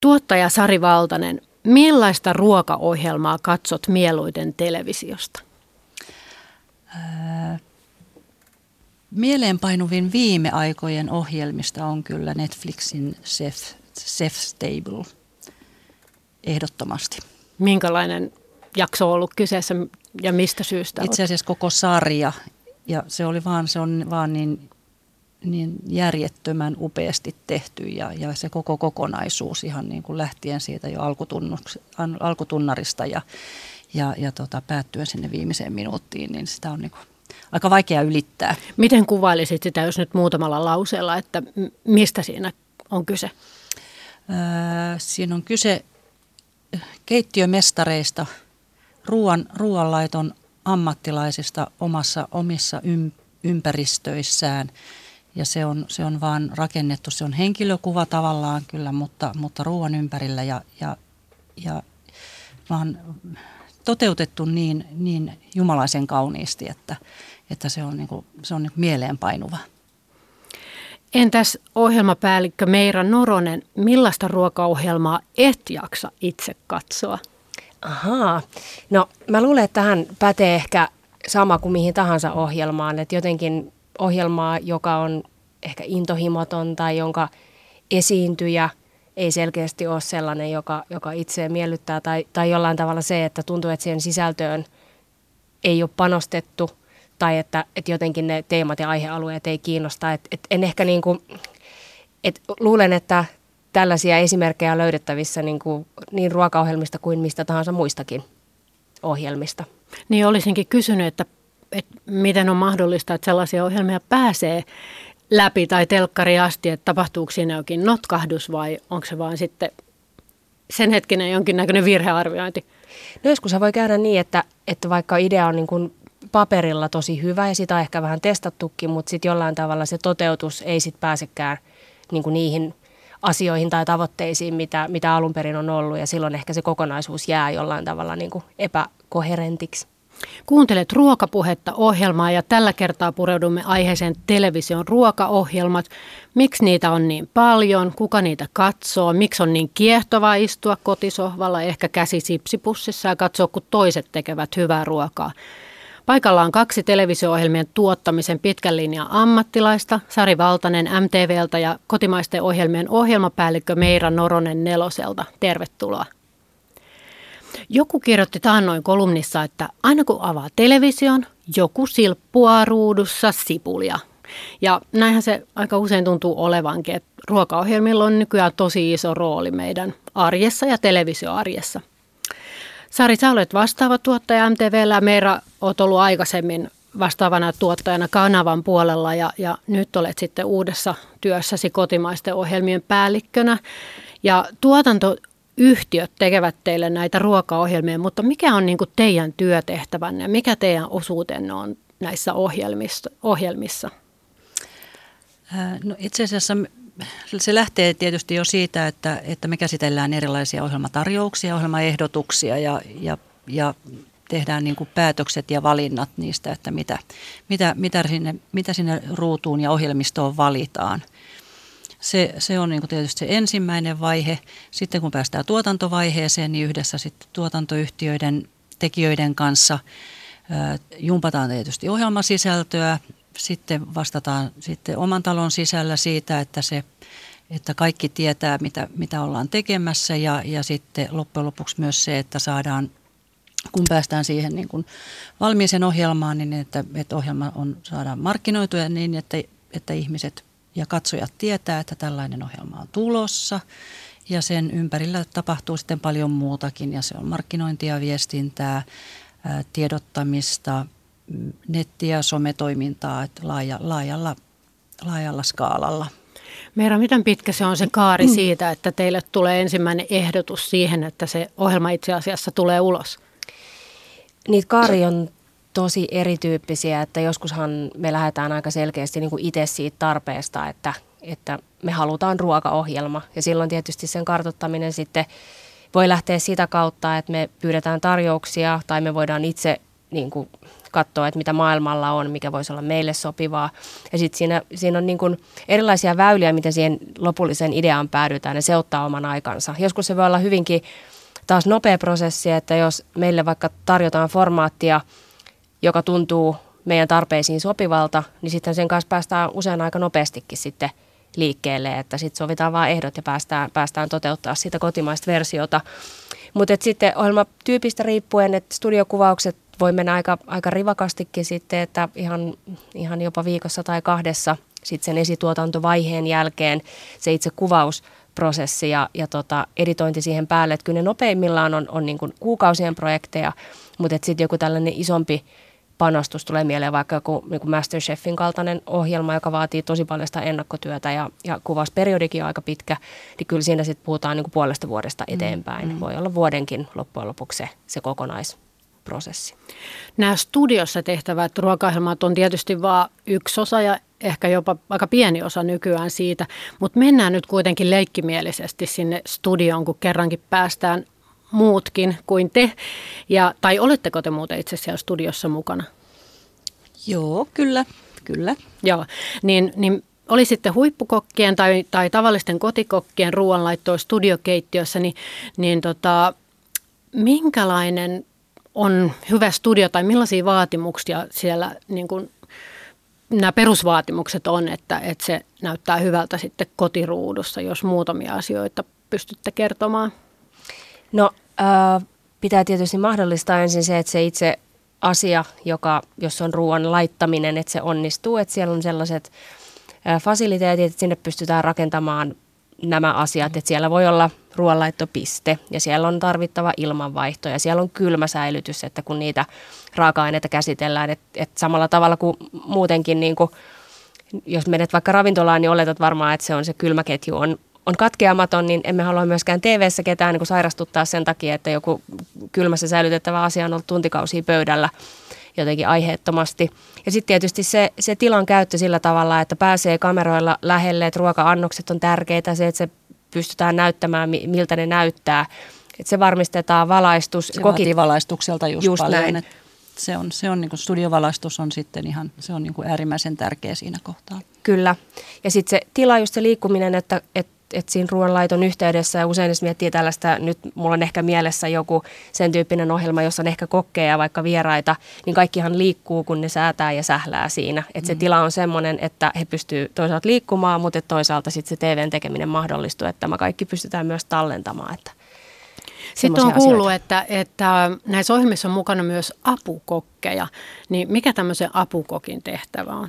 Tuottaja Sari Valtanen, millaista ruokaohjelmaa katsot mieluiten televisiosta? Ää, mieleenpainuvin viime aikojen ohjelmista on kyllä Netflixin Chef, Chef Stable. Ehdottomasti. Minkälainen jakso on ollut kyseessä ja mistä syystä? Itse asiassa koko sarja. Ja se oli vaan, se on vaan niin niin järjettömän upeasti tehty ja, ja se koko kokonaisuus ihan niin kuin lähtien siitä jo alkutunnarista ja, ja, ja tota, päättyen sinne viimeiseen minuuttiin, niin sitä on niin kuin aika vaikea ylittää. Miten kuvailisit sitä, jos nyt muutamalla lauseella, että mistä siinä on kyse? Öö, siinä on kyse keittiömestareista, ruoan, ruoanlaiton ammattilaisista omassa, omissa ympäristöissään – ja se on, se on vaan rakennettu, se on henkilökuva tavallaan kyllä, mutta, mutta ruoan ympärillä ja, ja, ja vaan toteutettu niin, niin jumalaisen kauniisti, että, että se on, niin kuin, se on niin mieleenpainuva. Entäs ohjelmapäällikkö Meira Noronen, millaista ruokaohjelmaa et jaksa itse katsoa? Ahaa, no mä luulen, että tähän pätee ehkä sama kuin mihin tahansa ohjelmaan, että jotenkin ohjelmaa, joka on ehkä intohimoton tai jonka esiintyjä ei selkeästi ole sellainen, joka, joka itseä miellyttää tai, tai jollain tavalla se, että tuntuu, että siihen sisältöön ei ole panostettu tai että, että jotenkin ne teemat ja aihealueet ei kiinnosta. Et, et en ehkä niin kuin, et luulen, että tällaisia esimerkkejä on löydettävissä niin, kuin, niin ruokaohjelmista kuin mistä tahansa muistakin ohjelmista. Niin olisinkin kysynyt, että että miten on mahdollista, että sellaisia ohjelmia pääsee läpi tai telkkari asti, että tapahtuuko siinä jokin notkahdus vai onko se vaan sitten sen hetkinen jonkinnäköinen virhearviointi? No joskus voi käydä niin, että, että vaikka idea on niin kuin paperilla tosi hyvä ja sitä on ehkä vähän testattukin, mutta sitten jollain tavalla se toteutus ei sitten pääsekään niin kuin niihin asioihin tai tavoitteisiin, mitä, mitä alun perin on ollut ja silloin ehkä se kokonaisuus jää jollain tavalla niin kuin epäkoherentiksi. Kuuntelet ruokapuhetta ohjelmaa ja tällä kertaa pureudumme aiheeseen television ruokaohjelmat. Miksi niitä on niin paljon, kuka niitä katsoo, miksi on niin kiehtovaa istua kotisohvalla, ehkä käsi sipsipussissa ja katsoa, kun toiset tekevät hyvää ruokaa. Paikalla on kaksi televisio-ohjelmien tuottamisen pitkän linjan ammattilaista, Sari Valtanen MTVltä ja kotimaisten ohjelmien ohjelmapäällikkö Meira Noronen Neloselta. Tervetuloa. Joku kirjoitti taannoin kolumnissa, että aina kun avaa television, joku silppua ruudussa sipulia. Ja näinhän se aika usein tuntuu olevankin, että ruokaohjelmilla on nykyään tosi iso rooli meidän arjessa ja televisioarjessa. Sari, sä olet vastaava tuottaja MTVllä Meira olet ollut aikaisemmin vastaavana tuottajana kanavan puolella ja, ja nyt olet sitten uudessa työssäsi kotimaisten ohjelmien päällikkönä. Ja tuotanto yhtiöt tekevät teille näitä ruokaohjelmia, mutta mikä on niin teidän työtehtävänne ja mikä teidän osuutenne on näissä ohjelmissa? No itse asiassa se lähtee tietysti jo siitä, että, että me käsitellään erilaisia ohjelmatarjouksia, ohjelmaehdotuksia ja, ja, ja tehdään niin kuin päätökset ja valinnat niistä, että mitä, mitä, mitä, sinne, mitä sinne ruutuun ja ohjelmistoon valitaan – se, se on niin tietysti se ensimmäinen vaihe. Sitten kun päästään tuotantovaiheeseen, niin yhdessä sitten tuotantoyhtiöiden tekijöiden kanssa jumpataan tietysti ohjelmasisältöä. Sitten vastataan sitten oman talon sisällä siitä, että se että kaikki tietää, mitä, mitä ollaan tekemässä ja, ja sitten loppujen lopuksi myös se, että saadaan, kun päästään siihen niin kuin valmiiseen ohjelmaan, niin että, että ohjelma on, saadaan markkinoituja niin, että, että ihmiset ja katsojat tietää, että tällainen ohjelma on tulossa ja sen ympärillä tapahtuu sitten paljon muutakin ja se on markkinointia, viestintää, tiedottamista, mm, netti- ja sometoimintaa että laaja, laajalla, laajalla skaalalla. Meera, miten pitkä se on se kaari siitä, että teille tulee ensimmäinen ehdotus siihen, että se ohjelma itse asiassa tulee ulos? Niitä kaari on tosi erityyppisiä, että joskushan me lähdetään aika selkeästi niin kuin itse siitä tarpeesta, että, että me halutaan ruokaohjelma. Ja silloin tietysti sen kartottaminen sitten voi lähteä sitä kautta, että me pyydetään tarjouksia tai me voidaan itse niin kuin katsoa, että mitä maailmalla on, mikä voisi olla meille sopivaa. Ja sitten siinä, siinä on niin kuin erilaisia väyliä, miten siihen lopulliseen ideaan päädytään ja se ottaa oman aikansa. Joskus se voi olla hyvinkin taas nopea prosessi, että jos meille vaikka tarjotaan formaattia, joka tuntuu meidän tarpeisiin sopivalta, niin sitten sen kanssa päästään usein aika nopeastikin sitten liikkeelle, että sitten sovitaan vain ehdot ja päästään, päästään toteuttaa sitä kotimaista versiota. Mutta sitten ohjelmatyypistä riippuen, että studiokuvaukset voi mennä aika, aika rivakastikin sitten, että ihan, ihan jopa viikossa tai kahdessa sitten sen esituotantovaiheen jälkeen se itse kuvausprosessi ja, ja tota, editointi siihen päälle. Että kyllä ne nopeimmillaan on, on niin kuukausien projekteja, mutta sitten joku tällainen isompi panostus tulee mieleen vaikka joku niin kuin Masterchefin kaltainen ohjelma, joka vaatii tosi paljon sitä ennakkotyötä ja, ja kuvausperiodikin on aika pitkä, niin kyllä siinä sitten puhutaan niin kuin puolesta vuodesta mm, eteenpäin. Mm. Voi olla vuodenkin loppujen lopuksi se, se kokonaisprosessi. Nämä studiossa tehtävät ruokaohjelmat on tietysti vain yksi osa ja ehkä jopa aika pieni osa nykyään siitä, mutta mennään nyt kuitenkin leikkimielisesti sinne studioon, kun kerrankin päästään muutkin kuin te. Ja, tai oletteko te muuten itse siellä studiossa mukana? Joo, kyllä, kyllä. Joo, niin, niin oli sitten huippukokkien tai, tai tavallisten kotikokkien ruoanlaittoa studiokeittiössä, niin, niin tota, minkälainen on hyvä studio tai millaisia vaatimuksia siellä niin kuin, nämä perusvaatimukset on, että, että se näyttää hyvältä sitten kotiruudussa, jos muutamia asioita pystytte kertomaan? No äh, pitää tietysti mahdollistaa ensin se, että se itse asia, joka, jos on ruoan laittaminen, että se onnistuu, että siellä on sellaiset äh, fasiliteetit, että sinne pystytään rakentamaan nämä asiat, että siellä voi olla ruoanlaittopiste ja siellä on tarvittava ilmanvaihto ja siellä on kylmäsäilytys, että kun niitä raaka-aineita käsitellään, että, että samalla tavalla kuin muutenkin niin kuin, jos menet vaikka ravintolaan, niin oletat varmaan, että se on se kylmäketju on on katkeamaton, niin emme halua myöskään TV-ssä ketään niin kuin sairastuttaa sen takia, että joku kylmässä säilytettävä asia on ollut tuntikausia pöydällä jotenkin aiheettomasti. Ja sitten tietysti se, se tilan käyttö sillä tavalla, että pääsee kameroilla lähelle, että ruoka-annokset on tärkeitä, se, että se pystytään näyttämään, miltä ne näyttää. Että se varmistetaan valaistus. Se Koki... valaistukselta just, just paljon. Näin. Se on, se on niin studiovalaistus on sitten ihan, se on niin äärimmäisen tärkeä siinä kohtaa. Kyllä. Ja sitten se tila, just se liikkuminen, että, että että siinä ruoanlaiton yhteydessä ja usein jos miettii tällaista, nyt mulla on ehkä mielessä joku sen tyyppinen ohjelma, jossa on ehkä kokkeja vaikka vieraita, niin kaikkihan liikkuu, kun ne säätää ja sählää siinä. Että mm. se tila on semmoinen, että he pystyvät toisaalta liikkumaan, mutta toisaalta sitten se TVn tekeminen mahdollistuu, että tämä kaikki pystytään myös tallentamaan. Että sitten on kuullut, että, että näissä ohjelmissa on mukana myös apukokkeja. Niin mikä tämmöisen apukokin tehtävä on?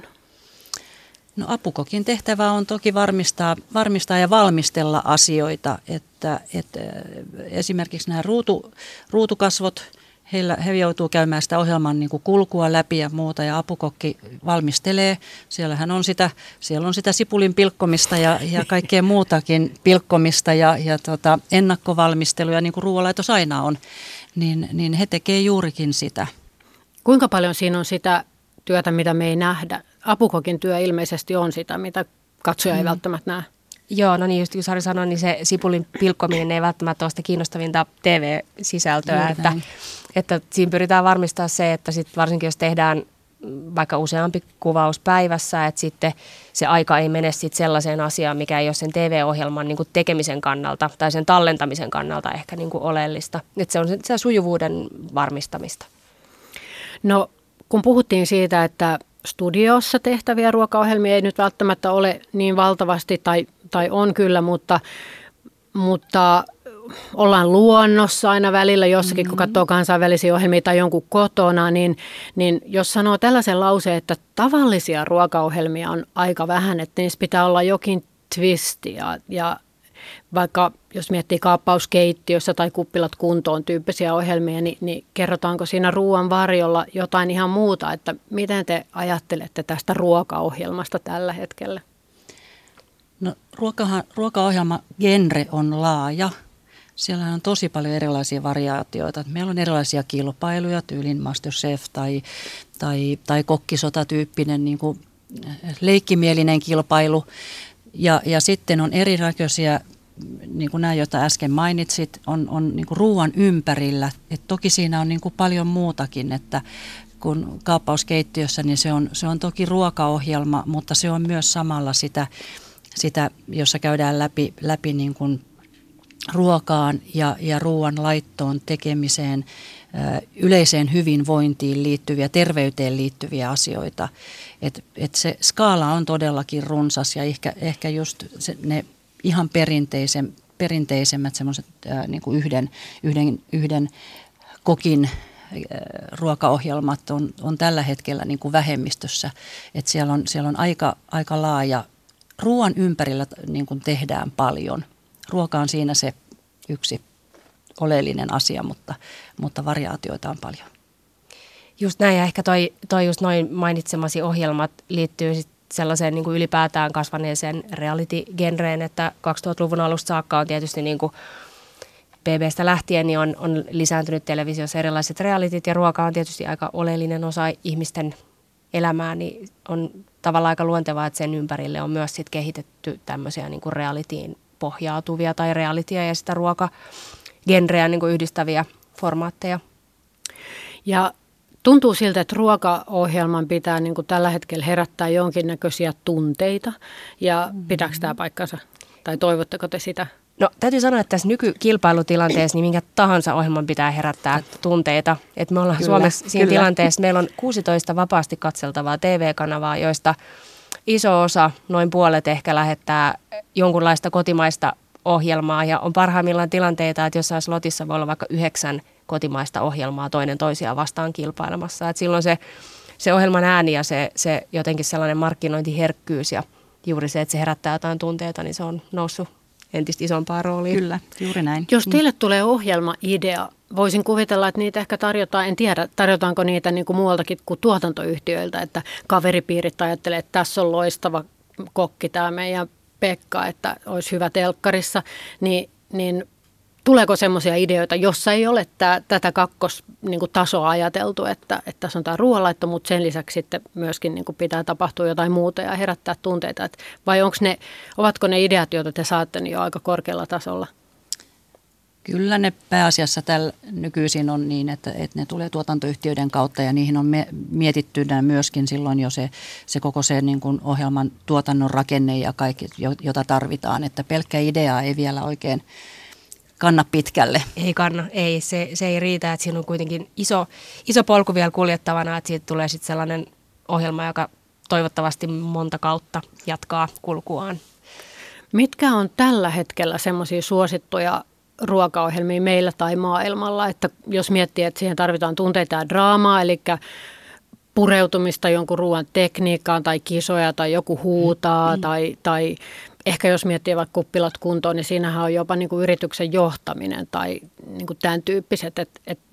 No apukokin tehtävä on toki varmistaa, varmistaa ja valmistella asioita, että, että esimerkiksi nämä ruutu, ruutukasvot, heillä, he joutuu käymään sitä ohjelman niin kuin kulkua läpi ja muuta ja apukokki valmistelee. Siellähän on sitä, siellä on sitä sipulin pilkkomista ja, ja kaikkea muutakin pilkkomista ja, ja tota, ennakkovalmisteluja, niin kuin ruoanlaitos aina on, niin, niin he tekee juurikin sitä. Kuinka paljon siinä on sitä työtä, mitä me ei nähdä? Apukokin työ ilmeisesti on sitä, mitä katsoja ei mm. välttämättä näe. Joo, no niin just kun Sari sanoi, niin se sipulin pilkkominen ei välttämättä ole sitä kiinnostavinta TV-sisältöä, että, että siinä pyritään varmistaa se, että sit varsinkin jos tehdään vaikka useampi kuvaus päivässä, että sitten se aika ei mene sit sellaiseen asiaan, mikä ei ole sen TV-ohjelman niin kuin tekemisen kannalta tai sen tallentamisen kannalta ehkä niin kuin oleellista. Että se on se sujuvuuden varmistamista. No kun puhuttiin siitä, että studiossa tehtäviä ruokaohjelmia ei nyt välttämättä ole niin valtavasti, tai, tai on kyllä, mutta, mutta ollaan luonnossa aina välillä jossakin, mm-hmm. kun katsoo kansainvälisiä ohjelmia tai jonkun kotona, niin, niin jos sanoo tällaisen lauseen, että tavallisia ruokaohjelmia on aika vähän, että niissä pitää olla jokin twisti ja, ja vaikka jos miettii kaappauskeittiössä tai kuppilat kuntoon tyyppisiä ohjelmia, niin, niin kerrotaanko siinä ruoan varjolla jotain ihan muuta, että miten te ajattelette tästä ruokaohjelmasta tällä hetkellä? No ruokahan, ruokaohjelma genre on laaja. Siellä on tosi paljon erilaisia variaatioita. Meillä on erilaisia kilpailuja, tyylin Masterchef tai, tai, tai kokkisotatyyppinen niin kuin leikkimielinen kilpailu. Ja, ja sitten on erinäköisiä niin kuin nämä, joita äsken mainitsit, on, on niin kuin ruoan ympärillä. Et toki siinä on niin kuin paljon muutakin, että kun kaappauskeittiössä, niin se on, se on toki ruokaohjelma, mutta se on myös samalla sitä, sitä jossa käydään läpi, läpi niin kuin ruokaan ja, ja ruoan laittoon tekemiseen, yleiseen hyvinvointiin liittyviä, terveyteen liittyviä asioita. Et, et se skaala on todellakin runsas ja ehkä, ehkä just se, ne ihan perinteisen, perinteisemmät semmoiset niin yhden, yhden, yhden kokin ruokaohjelmat on, on tällä hetkellä niin kuin vähemmistössä. Et siellä, on, siellä on aika, aika laaja, ruoan ympärillä niin kuin tehdään paljon. Ruoka on siinä se yksi oleellinen asia, mutta, mutta variaatioita on paljon. Just näin, ja ehkä toi, toi just noin mainitsemasi ohjelmat liittyy sit sellaiseen niin kuin ylipäätään kasvaneeseen reality-genreen, että 2000-luvun alusta saakka on tietysti niin kuin BBstä lähtien niin on, on lisääntynyt televisiossa erilaiset realitit ja ruoka on tietysti aika oleellinen osa ihmisten elämää, niin on tavallaan aika luontevaa, että sen ympärille on myös sit kehitetty tämmöisiä niin kuin realitiin pohjautuvia tai realitia ja sitä ruokagenreä niin kuin yhdistäviä formaatteja. Ja tuntuu siltä, että ruokaohjelman pitää niin kuin tällä hetkellä herättää jonkinnäköisiä tunteita. Ja pitääkö tämä paikkansa? Tai toivotteko te sitä? No täytyy sanoa, että tässä nykykilpailutilanteessa niin minkä tahansa ohjelman pitää herättää tunteita. Et me ollaan kyllä, Suomessa siinä kyllä. tilanteessa, meillä on 16 vapaasti katseltavaa TV-kanavaa, joista iso osa, noin puolet ehkä lähettää jonkunlaista kotimaista ohjelmaa ja on parhaimmillaan tilanteita, että jossain slotissa voi olla vaikka yhdeksän kotimaista ohjelmaa toinen toisiaan vastaan kilpailemassa. Et silloin se, se ohjelman ääni ja se, se jotenkin sellainen markkinointiherkkyys ja juuri se, että se herättää jotain tunteita, niin se on noussut entistä isompaa roolia. Kyllä, juuri näin. Jos teille tulee ohjelma-idea, voisin kuvitella, että niitä ehkä tarjotaan, en tiedä, tarjotaanko niitä niin kuin muualtakin kuin tuotantoyhtiöiltä, että kaveripiirit ajattelee, että tässä on loistava kokki tämä meidän Pekka, että olisi hyvä telkkarissa, niin, niin tuleeko semmoisia ideoita, jossa ei ole tää, tätä kakkostasoa niin ajateltu, että, että tässä on tämä ruoanlaitto, mutta sen lisäksi sitten myöskin niin kuin pitää tapahtua jotain muuta ja herättää tunteita. Et vai onko ne, ovatko ne ideat, joita te saatte, niin jo aika korkealla tasolla? Kyllä ne pääasiassa tällä nykyisin on niin, että, että ne tulee tuotantoyhtiöiden kautta ja niihin on me, myöskin silloin jo se, se koko se niin kuin ohjelman tuotannon rakenne ja kaikki, jota tarvitaan. Että pelkkä idea ei vielä oikein kanna pitkälle. Ei kanna, ei. Se, se ei riitä, että siinä on kuitenkin iso, iso polku vielä kuljettavana, että siitä tulee sitten sellainen ohjelma, joka toivottavasti monta kautta jatkaa kulkuaan. Mitkä on tällä hetkellä semmoisia suosittuja ruokaohjelmia meillä tai maailmalla, että jos miettii, että siihen tarvitaan tunteita ja draamaa, eli pureutumista jonkun ruoan tekniikkaan tai kisoja tai joku huutaa mm. tai, tai ehkä jos miettii vaikka kuppilat kuntoon, niin siinähän on jopa niin kuin yrityksen johtaminen tai niin kuin tämän tyyppiset, että, että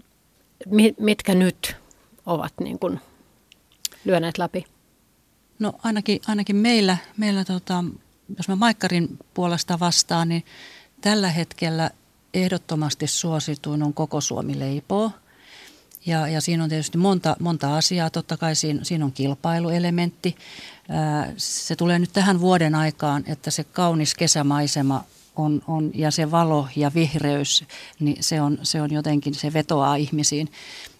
mitkä nyt ovat niin kuin lyöneet läpi? No ainakin, ainakin meillä, meillä tota, jos mä Maikkarin puolesta vastaan, niin tällä hetkellä ehdottomasti suosituin on koko Suomi leipoo. Ja, ja siinä on tietysti monta, monta asiaa. Totta kai siinä, siinä on kilpailuelementti. Se tulee nyt tähän vuoden aikaan, että se kaunis kesämaisema on, on, ja se valo ja vihreys, niin se on, se on jotenkin, se vetoaa ihmisiin.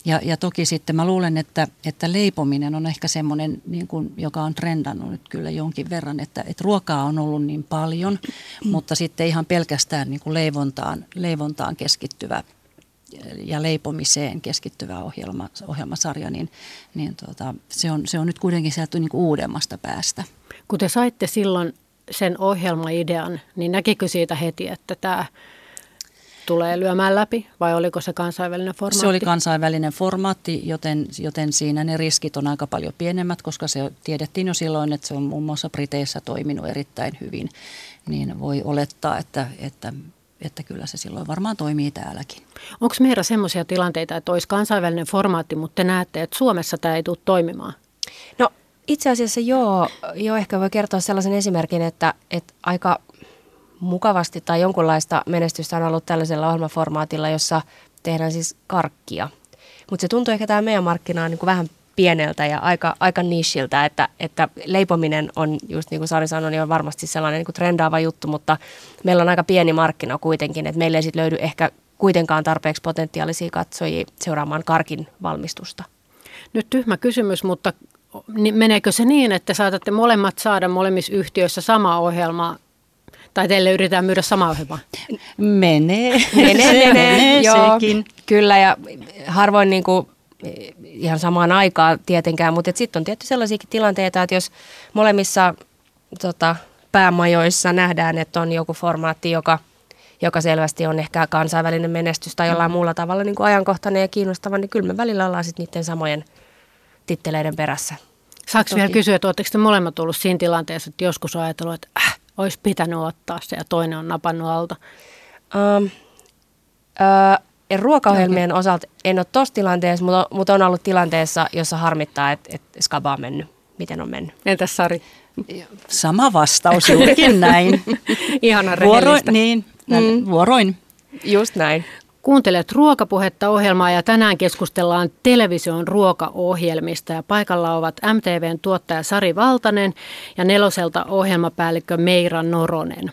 Ja, ja toki sitten mä luulen, että, että leipominen on ehkä semmoinen, niin kuin, joka on trendannut nyt kyllä jonkin verran, että, että ruokaa on ollut niin paljon, mutta sitten ihan pelkästään niin kuin leivontaan, leivontaan keskittyvä ja leipomiseen keskittyvä ohjelma, ohjelmasarja, niin, niin tuota, se, on, se on nyt kuitenkin sieltä niin kuin uudemmasta päästä. Kun te saitte silloin sen ohjelmaidean, niin näkikö siitä heti, että tämä tulee lyömään läpi vai oliko se kansainvälinen formaatti? Se oli kansainvälinen formaatti, joten, joten siinä ne riskit on aika paljon pienemmät, koska se tiedettiin jo silloin, että se on muun muassa Briteissä toiminut erittäin hyvin. Niin voi olettaa, että, että että kyllä se silloin varmaan toimii täälläkin. Onko meillä semmoisia tilanteita, että olisi kansainvälinen formaatti, mutta te näette, että Suomessa tämä ei tule toimimaan? No itse asiassa joo, joo ehkä voi kertoa sellaisen esimerkin, että, että aika mukavasti tai jonkunlaista menestystä on ollut tällaisella ohjelmaformaatilla, jossa tehdään siis karkkia. Mutta se tuntuu ehkä tämä meidän markkinaan niin kuin vähän pieneltä ja aika, aika nichiltä, että, että leipominen on, just niin kuin Sari sanoi, niin on varmasti sellainen niin kuin trendaava juttu, mutta meillä on aika pieni markkina kuitenkin, että meillä ei sitten löydy ehkä kuitenkaan tarpeeksi potentiaalisia katsojia seuraamaan karkin valmistusta. Nyt tyhmä kysymys, mutta meneekö se niin, että saatatte molemmat saada molemmissa yhtiöissä sama ohjelma tai teille yritetään myydä sama ohjelma? Menee. Menee, menee, menee joo. Sekin. Kyllä ja harvoin niin kuin ihan samaan aikaan tietenkään, mutta sitten on tietty sellaisiakin tilanteita, että jos molemmissa tota, päämajoissa nähdään, että on joku formaatti, joka, joka selvästi on ehkä kansainvälinen menestys tai jollain mm. muulla tavalla niin kuin ajankohtainen ja kiinnostava, niin kyllä me välillä ollaan sitten niiden samojen titteleiden perässä. Saanko vielä kysyä, että oletteko te molemmat ollut siinä tilanteessa, että joskus on ajatellut, että äh, olisi pitänyt ottaa se ja toinen on napannut alta? Um, uh, ruokaohjelmien okay. osalta en ole tuossa tilanteessa, mutta, mutta on ollut tilanteessa, jossa harmittaa, että, että skaba on mennyt. Miten on mennyt? Entäs Sari? Sama vastaus juurikin näin. Ihana Vuoroin, niin, mm. vuoroin. Just näin. Kuuntelet ruokapuhetta ohjelmaa ja tänään keskustellaan television ruokaohjelmista ja paikalla ovat MTVn tuottaja Sari Valtanen ja neloselta ohjelmapäällikkö Meira Noronen.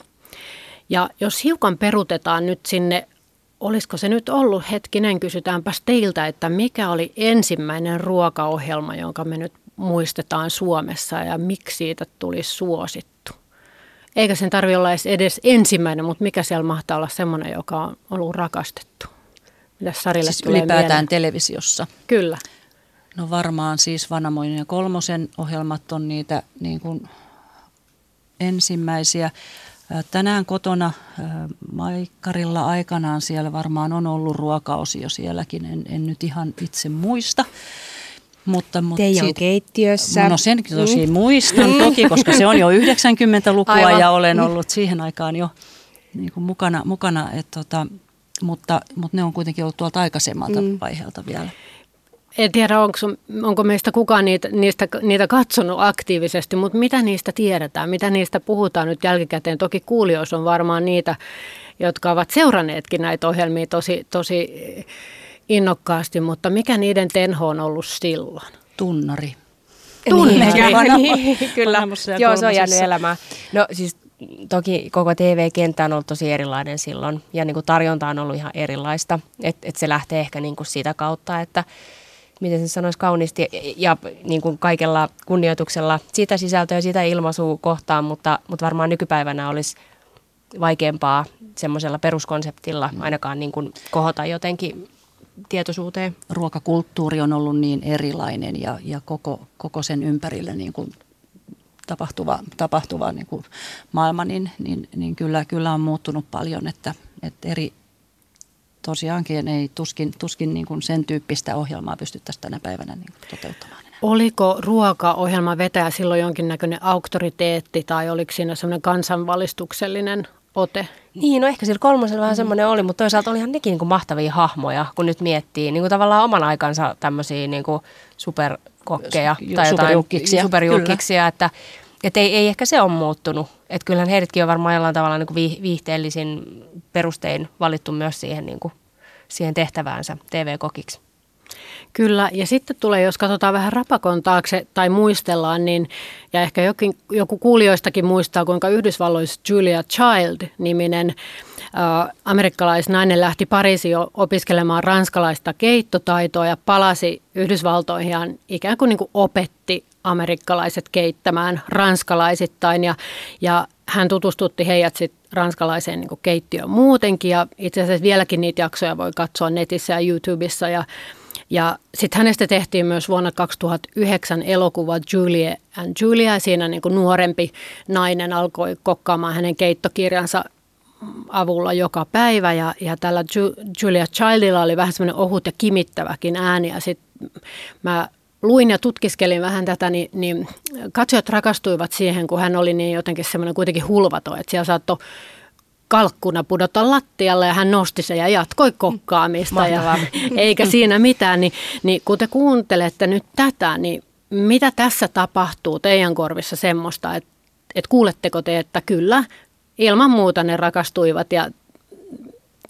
Ja jos hiukan perutetaan nyt sinne olisiko se nyt ollut, hetkinen, kysytäänpäs teiltä, että mikä oli ensimmäinen ruokaohjelma, jonka me nyt muistetaan Suomessa ja miksi siitä tuli suosittu? Eikä sen tarvitse olla edes ensimmäinen, mutta mikä siellä mahtaa olla semmoinen, joka on ollut rakastettu? Mitä Sarille siis tulee ylipäätään mieleen? televisiossa? Kyllä. No varmaan siis Vanamoinen ja Kolmosen ohjelmat on niitä niin kuin ensimmäisiä. Tänään kotona Maikkarilla aikanaan siellä varmaan on ollut ruokaosio sielläkin, en, en nyt ihan itse muista. Mutta, mutta Teidän siitä, keittiössä. No sen tosi mm. muistan toki, koska se on jo 90-lukua Aivan. ja olen ollut siihen aikaan jo niin kuin mukana, mukana et tota, mutta, mutta ne on kuitenkin ollut tuolta aikaisemmalta mm. vaiheelta vielä. En tiedä, onko, onko meistä kukaan niitä, niistä, niitä katsonut aktiivisesti, mutta mitä niistä tiedetään, mitä niistä puhutaan nyt jälkikäteen. Toki kuulijoissa on varmaan niitä, jotka ovat seuranneetkin näitä ohjelmia tosi, tosi innokkaasti, mutta mikä niiden tenho on ollut silloin? Tunnari. Tunnari, niin, niin, kyllä. Joo, se on jäänyt elämään. No siis toki koko TV-kenttä on ollut tosi erilainen silloin ja niin kuin tarjonta on ollut ihan erilaista. Että et se lähtee ehkä niin kuin siitä kautta, että miten se sanoisi kauniisti, ja niin kuin kaikella kunnioituksella sitä sisältöä ja sitä ilmaisua kohtaan, mutta, mutta varmaan nykypäivänä olisi vaikeampaa semmoisella peruskonseptilla mm. ainakaan niin kuin kohota jotenkin tietoisuuteen. Ruokakulttuuri on ollut niin erilainen ja, ja koko, koko sen ympärille niin kuin tapahtuva, tapahtuva niin kuin maailma, niin, niin, niin kyllä, kyllä on muuttunut paljon, että, että eri, tosiaankin ei tuskin, tuskin niin kuin sen tyyppistä ohjelmaa pystyttäisiin tänä päivänä niin kuin toteuttamaan. Enää. Oliko ruokaohjelma vetäjä silloin jonkinnäköinen auktoriteetti tai oliko siinä semmoinen kansanvalistuksellinen ote? Niin, no ehkä sillä kolmosella vähän mm. semmoinen oli, mutta toisaalta olihan nekin niin kuin mahtavia hahmoja, kun nyt miettii niin kuin tavallaan oman aikansa tämmöisiä niin kuin superkokkeja tai superjukkiksia, superjukkiksia että, että ei, ei ehkä se ole muuttunut. Että kyllähän heidätkin on varmaan jollain tavalla niin kuin viihteellisin perustein valittu myös siihen, niin kuin, siihen tehtäväänsä TV-kokiksi. Kyllä, ja sitten tulee, jos katsotaan vähän rapakon taakse tai muistellaan, niin, ja ehkä jokin, joku kuulijoistakin muistaa, kuinka Yhdysvalloissa Julia Child-niminen äh, amerikkalaisnainen lähti Pariisiin opiskelemaan ranskalaista keittotaitoa ja palasi Yhdysvaltoihin ja ikään kuin, niin kuin opetti amerikkalaiset keittämään ranskalaisittain ja, ja hän tutustutti heidät sitten ranskalaiseen niin keittiöön muutenkin ja itse asiassa vieläkin niitä jaksoja voi katsoa netissä ja YouTubessa ja ja sitten hänestä tehtiin myös vuonna 2009 elokuva Julia and Julia. Siinä niin kuin nuorempi nainen alkoi kokkaamaan hänen keittokirjansa avulla joka päivä. Ja, ja tällä Julia Childilla oli vähän semmoinen ohut ja kimittäväkin ääni. Ja sitten mä luin ja tutkiskelin vähän tätä, niin, niin katsojat rakastuivat siihen, kun hän oli niin jotenkin semmoinen kuitenkin hulvato, että siellä saattoi kalkkuna pudota lattialle ja hän nosti sen ja jatkoi kokkaamista. Ja, eikä siinä mitään, niin, niin kun te kuuntelette nyt tätä, niin mitä tässä tapahtuu teidän korvissa semmoista, että, että kuuletteko te, että kyllä ilman muuta ne rakastuivat ja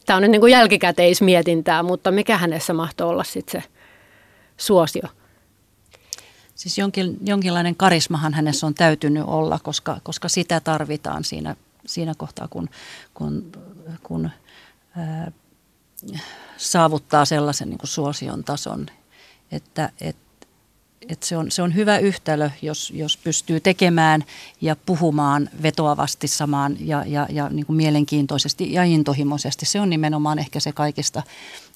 tämä on nyt niin kuin jälkikäteismietintää, mutta mikä hänessä mahtoi olla sitten se suosio? Siis jonkin, jonkinlainen karismahan hänessä on täytynyt olla, koska, koska sitä tarvitaan siinä, siinä kohtaa, kun, kun, kun ää, saavuttaa sellaisen niin kuin suosion tason, että, että et se, on, se on hyvä yhtälö, jos, jos pystyy tekemään ja puhumaan vetoavasti samaan ja, ja, ja niin kuin mielenkiintoisesti ja intohimoisesti. Se on nimenomaan ehkä se kaikista,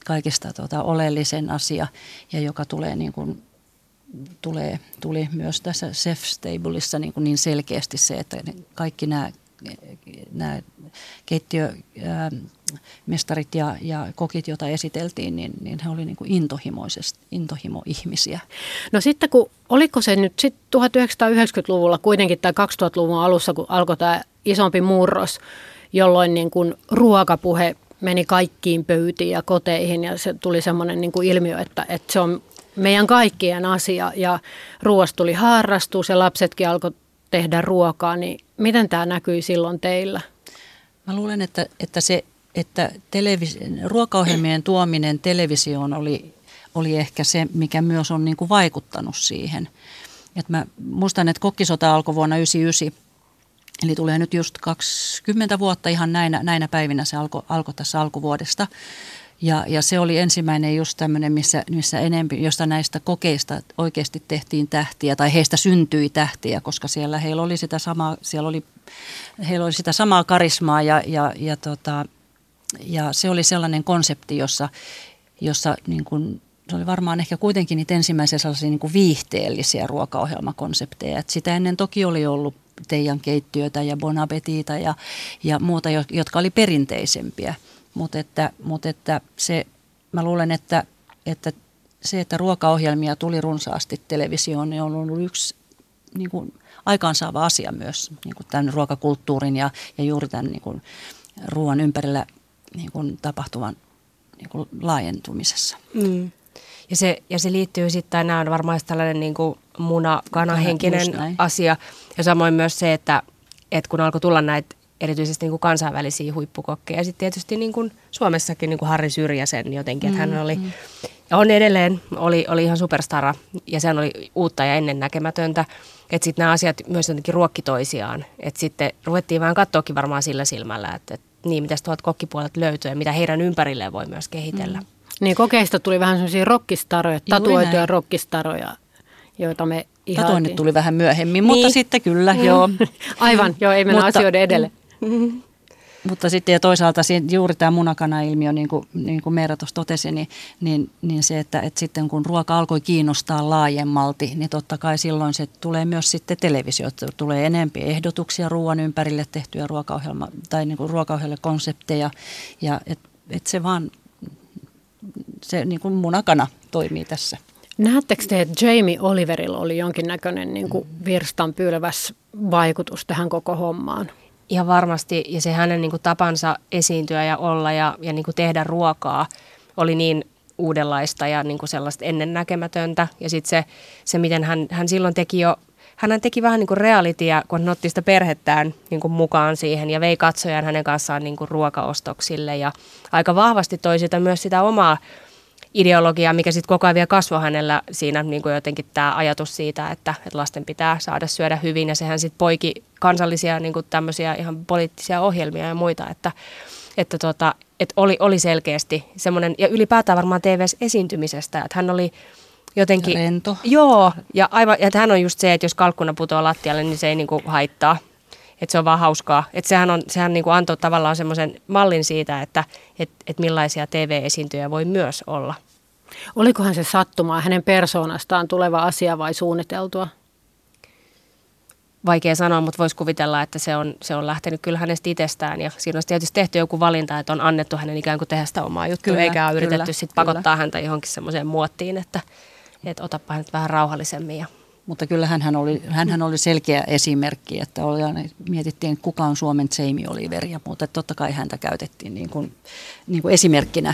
kaikista tota, oleellisen asia ja joka tulee, niin kuin, tulee tuli myös tässä Chef Stableissa niin, niin selkeästi se, että kaikki nämä nämä keittiömestarit ja, ja kokit, joita esiteltiin, niin, niin he olivat niin intohimo-ihmisiä. No sitten kun, oliko se nyt sitten 1990-luvulla kuitenkin tai 2000-luvun alussa, kun alkoi tämä isompi murros, jolloin niin kuin ruokapuhe meni kaikkiin pöytiin ja koteihin ja se tuli semmoinen niin kuin ilmiö, että, että se on meidän kaikkien asia ja ruoasta tuli harrastus ja lapsetkin alkoi tehdä ruokaa, niin miten tämä näkyi silloin teillä? Mä luulen, että, että se että televis- ruokaohjelmien tuominen televisioon oli, oli ehkä se, mikä myös on niin kuin vaikuttanut siihen. Et mä muistan, että kokkisota alkoi vuonna 1999, eli tulee nyt just 20 vuotta ihan näinä, näinä päivinä se alkoi alko tässä alkuvuodesta. Ja, ja se oli ensimmäinen just tämmöinen, missä, missä enempi, josta näistä kokeista oikeasti tehtiin tähtiä tai heistä syntyi tähtiä, koska siellä heillä oli sitä samaa, siellä oli, heillä oli sitä samaa karismaa ja, ja, ja, tota, ja se oli sellainen konsepti, jossa, jossa niin kuin, se oli varmaan ehkä kuitenkin niitä ensimmäisiä sellaisia niin kuin viihteellisiä ruokaohjelmakonsepteja. Et sitä ennen toki oli ollut Teijan keittiötä ja Bon ja, ja muuta, jotka oli perinteisempiä – mutta että, mutta että se, mä luulen, että, että se, että ruokaohjelmia tuli runsaasti televisioon, niin on ollut yksi niin kuin, aikaansaava asia myös niin kuin tämän ruokakulttuurin ja, ja juuri tämän niin kuin, ruoan ympärillä niin kuin, tapahtuvan niin kuin, laajentumisessa. Mm. Ja se, ja se liittyy sitten, nämä on varmaan tällainen niin kuin muna-kana-henkinen asia. Ja samoin myös se, että, että kun alkoi tulla näitä erityisesti niin kuin kansainvälisiä huippukokkeja. Ja sitten tietysti niin kuin Suomessakin niin kuin Harri Syrjäsen jotenkin, että hän mm, oli, mm. ja on edelleen, oli, oli ihan superstara ja sehän oli uutta ja ennennäkemätöntä. Että sitten nämä asiat myös jotenkin ruokki toisiaan. Että sitten ruvettiin vähän katsoakin varmaan sillä silmällä, että, että niin, mitä tuolta kokkipuolelta löytyy ja mitä heidän ympärilleen voi myös kehitellä. Mm. Niin kokeista tuli vähän sellaisia rokkistaroja, tatuoituja rokkistaroja, joita me ihan... Tatuoinnit tuli vähän myöhemmin, niin. mutta sitten kyllä, mm. joo. Aivan, joo, ei mennä mutta, asioiden edelle. Mm-hmm. Mutta sitten ja toisaalta juuri tämä munakana-ilmiö, niin kuin, niin kuin Meera tuossa totesi, niin, niin, niin se, että, että sitten kun ruoka alkoi kiinnostaa laajemmalti, niin totta kai silloin se tulee myös sitten televisio. Tulee enempi ehdotuksia ruoan ympärille tehtyjä ruokaohjelma, tai niin kuin ruokaohjelmakonsepteja. Ja et, et se vaan, se niin kuin munakana toimii tässä. Näettekö te, että Jamie Oliverilla oli jonkinnäköinen niin kuin virstanpylväs vaikutus tähän koko hommaan? Ihan varmasti, ja se hänen niin kuin, tapansa esiintyä ja olla ja, ja niin kuin, tehdä ruokaa oli niin uudenlaista ja niin kuin sellaista ennennäkemätöntä. Ja sitten se, se, miten hän, hän silloin teki jo, hän teki vähän niin kuin realitia, kun hän otti sitä perhettään niin kuin mukaan siihen ja vei katsojan hänen kanssaan niin kuin ruokaostoksille. Ja aika vahvasti toi sitä myös sitä omaa ideologiaa, mikä sitten koko ajan vielä kasvoi hänellä siinä niin kuin jotenkin tämä ajatus siitä, että, että lasten pitää saada syödä hyvin ja sehän sitten poiki kansallisia niin kuin tämmöisiä ihan poliittisia ohjelmia ja muita, että, että, tota, että oli, oli selkeästi semmoinen, ja ylipäätään varmaan TV-esiintymisestä, että hän oli jotenkin... Rento. Joo, ja, aivan, ja hän on just se, että jos kalkkuna putoaa lattialle, niin se ei niin kuin haittaa että se on vaan hauskaa. Että sehän, on, sehän niin kuin antoi tavallaan semmoisen mallin siitä, että et, et millaisia TV-esiintyjä voi myös olla. Olikohan se sattumaa hänen persoonastaan tuleva asia vai suunniteltua? Vaikea sanoa, mutta voisi kuvitella, että se on, se on lähtenyt kyllä hänestä itsestään. Ja siinä olisi tietysti tehty joku valinta, että on annettu hänen ikään kuin tehdä sitä omaa juttua, kyllä, eikä ole yritetty sitten pakottaa kyllä. häntä johonkin semmoiseen muottiin, että, että otapa nyt vähän rauhallisemmin ja mutta kyllä hän oli, hänhän oli selkeä esimerkki, että oli, mietittiin, kuka on Suomen Jamie Oliver ja muuta. Totta kai häntä käytettiin niin kuin, niin kuin esimerkkinä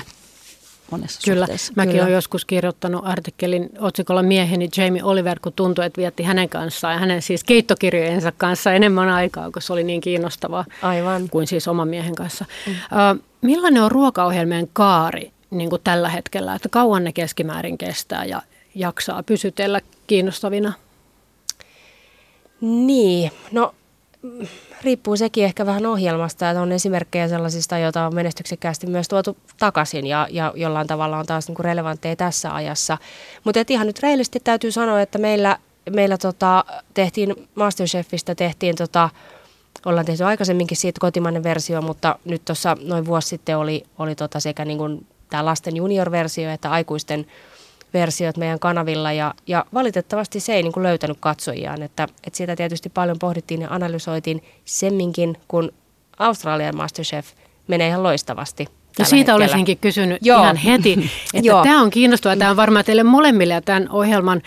monessa Kyllä, suhteessa. mäkin Kyllä. olen joskus kirjoittanut artikkelin otsikolla Mieheni Jamie Oliver, kun tuntui, että vietti hänen kanssaan ja hänen siis keittokirjojensa kanssa enemmän aikaa, kun se oli niin kiinnostavaa Aivan. kuin siis oman miehen kanssa. Mm. Uh, millainen on ruokaohjelmien kaari niin kuin tällä hetkellä, että kauan ne keskimäärin kestää ja jaksaa pysytellä kiinnostavina? Niin, no riippuu sekin ehkä vähän ohjelmasta, että on esimerkkejä sellaisista, joita on menestyksekkäästi myös tuotu takaisin ja, ja jollain tavalla on taas niin relevantteja tässä ajassa. Mutta ihan nyt reilisti täytyy sanoa, että meillä, meillä tota, tehtiin Masterchefistä, tehtiin tota, ollaan tehty aikaisemminkin siitä kotimainen versio, mutta nyt tuossa noin vuosi sitten oli, oli tota sekä niin kuin tämä lasten junior-versio että aikuisten versiot meidän kanavilla ja, ja valitettavasti se ei niin kuin löytänyt katsojiaan, että, että siitä tietysti paljon pohdittiin ja analysoitiin semminkin, kun Australian Masterchef menee ihan loistavasti No siitä hetkellä. olisinkin kysynyt Joo. ihan heti, että tämä on kiinnostavaa. Tämä on varmaan teille molemmille ja tämän ohjelman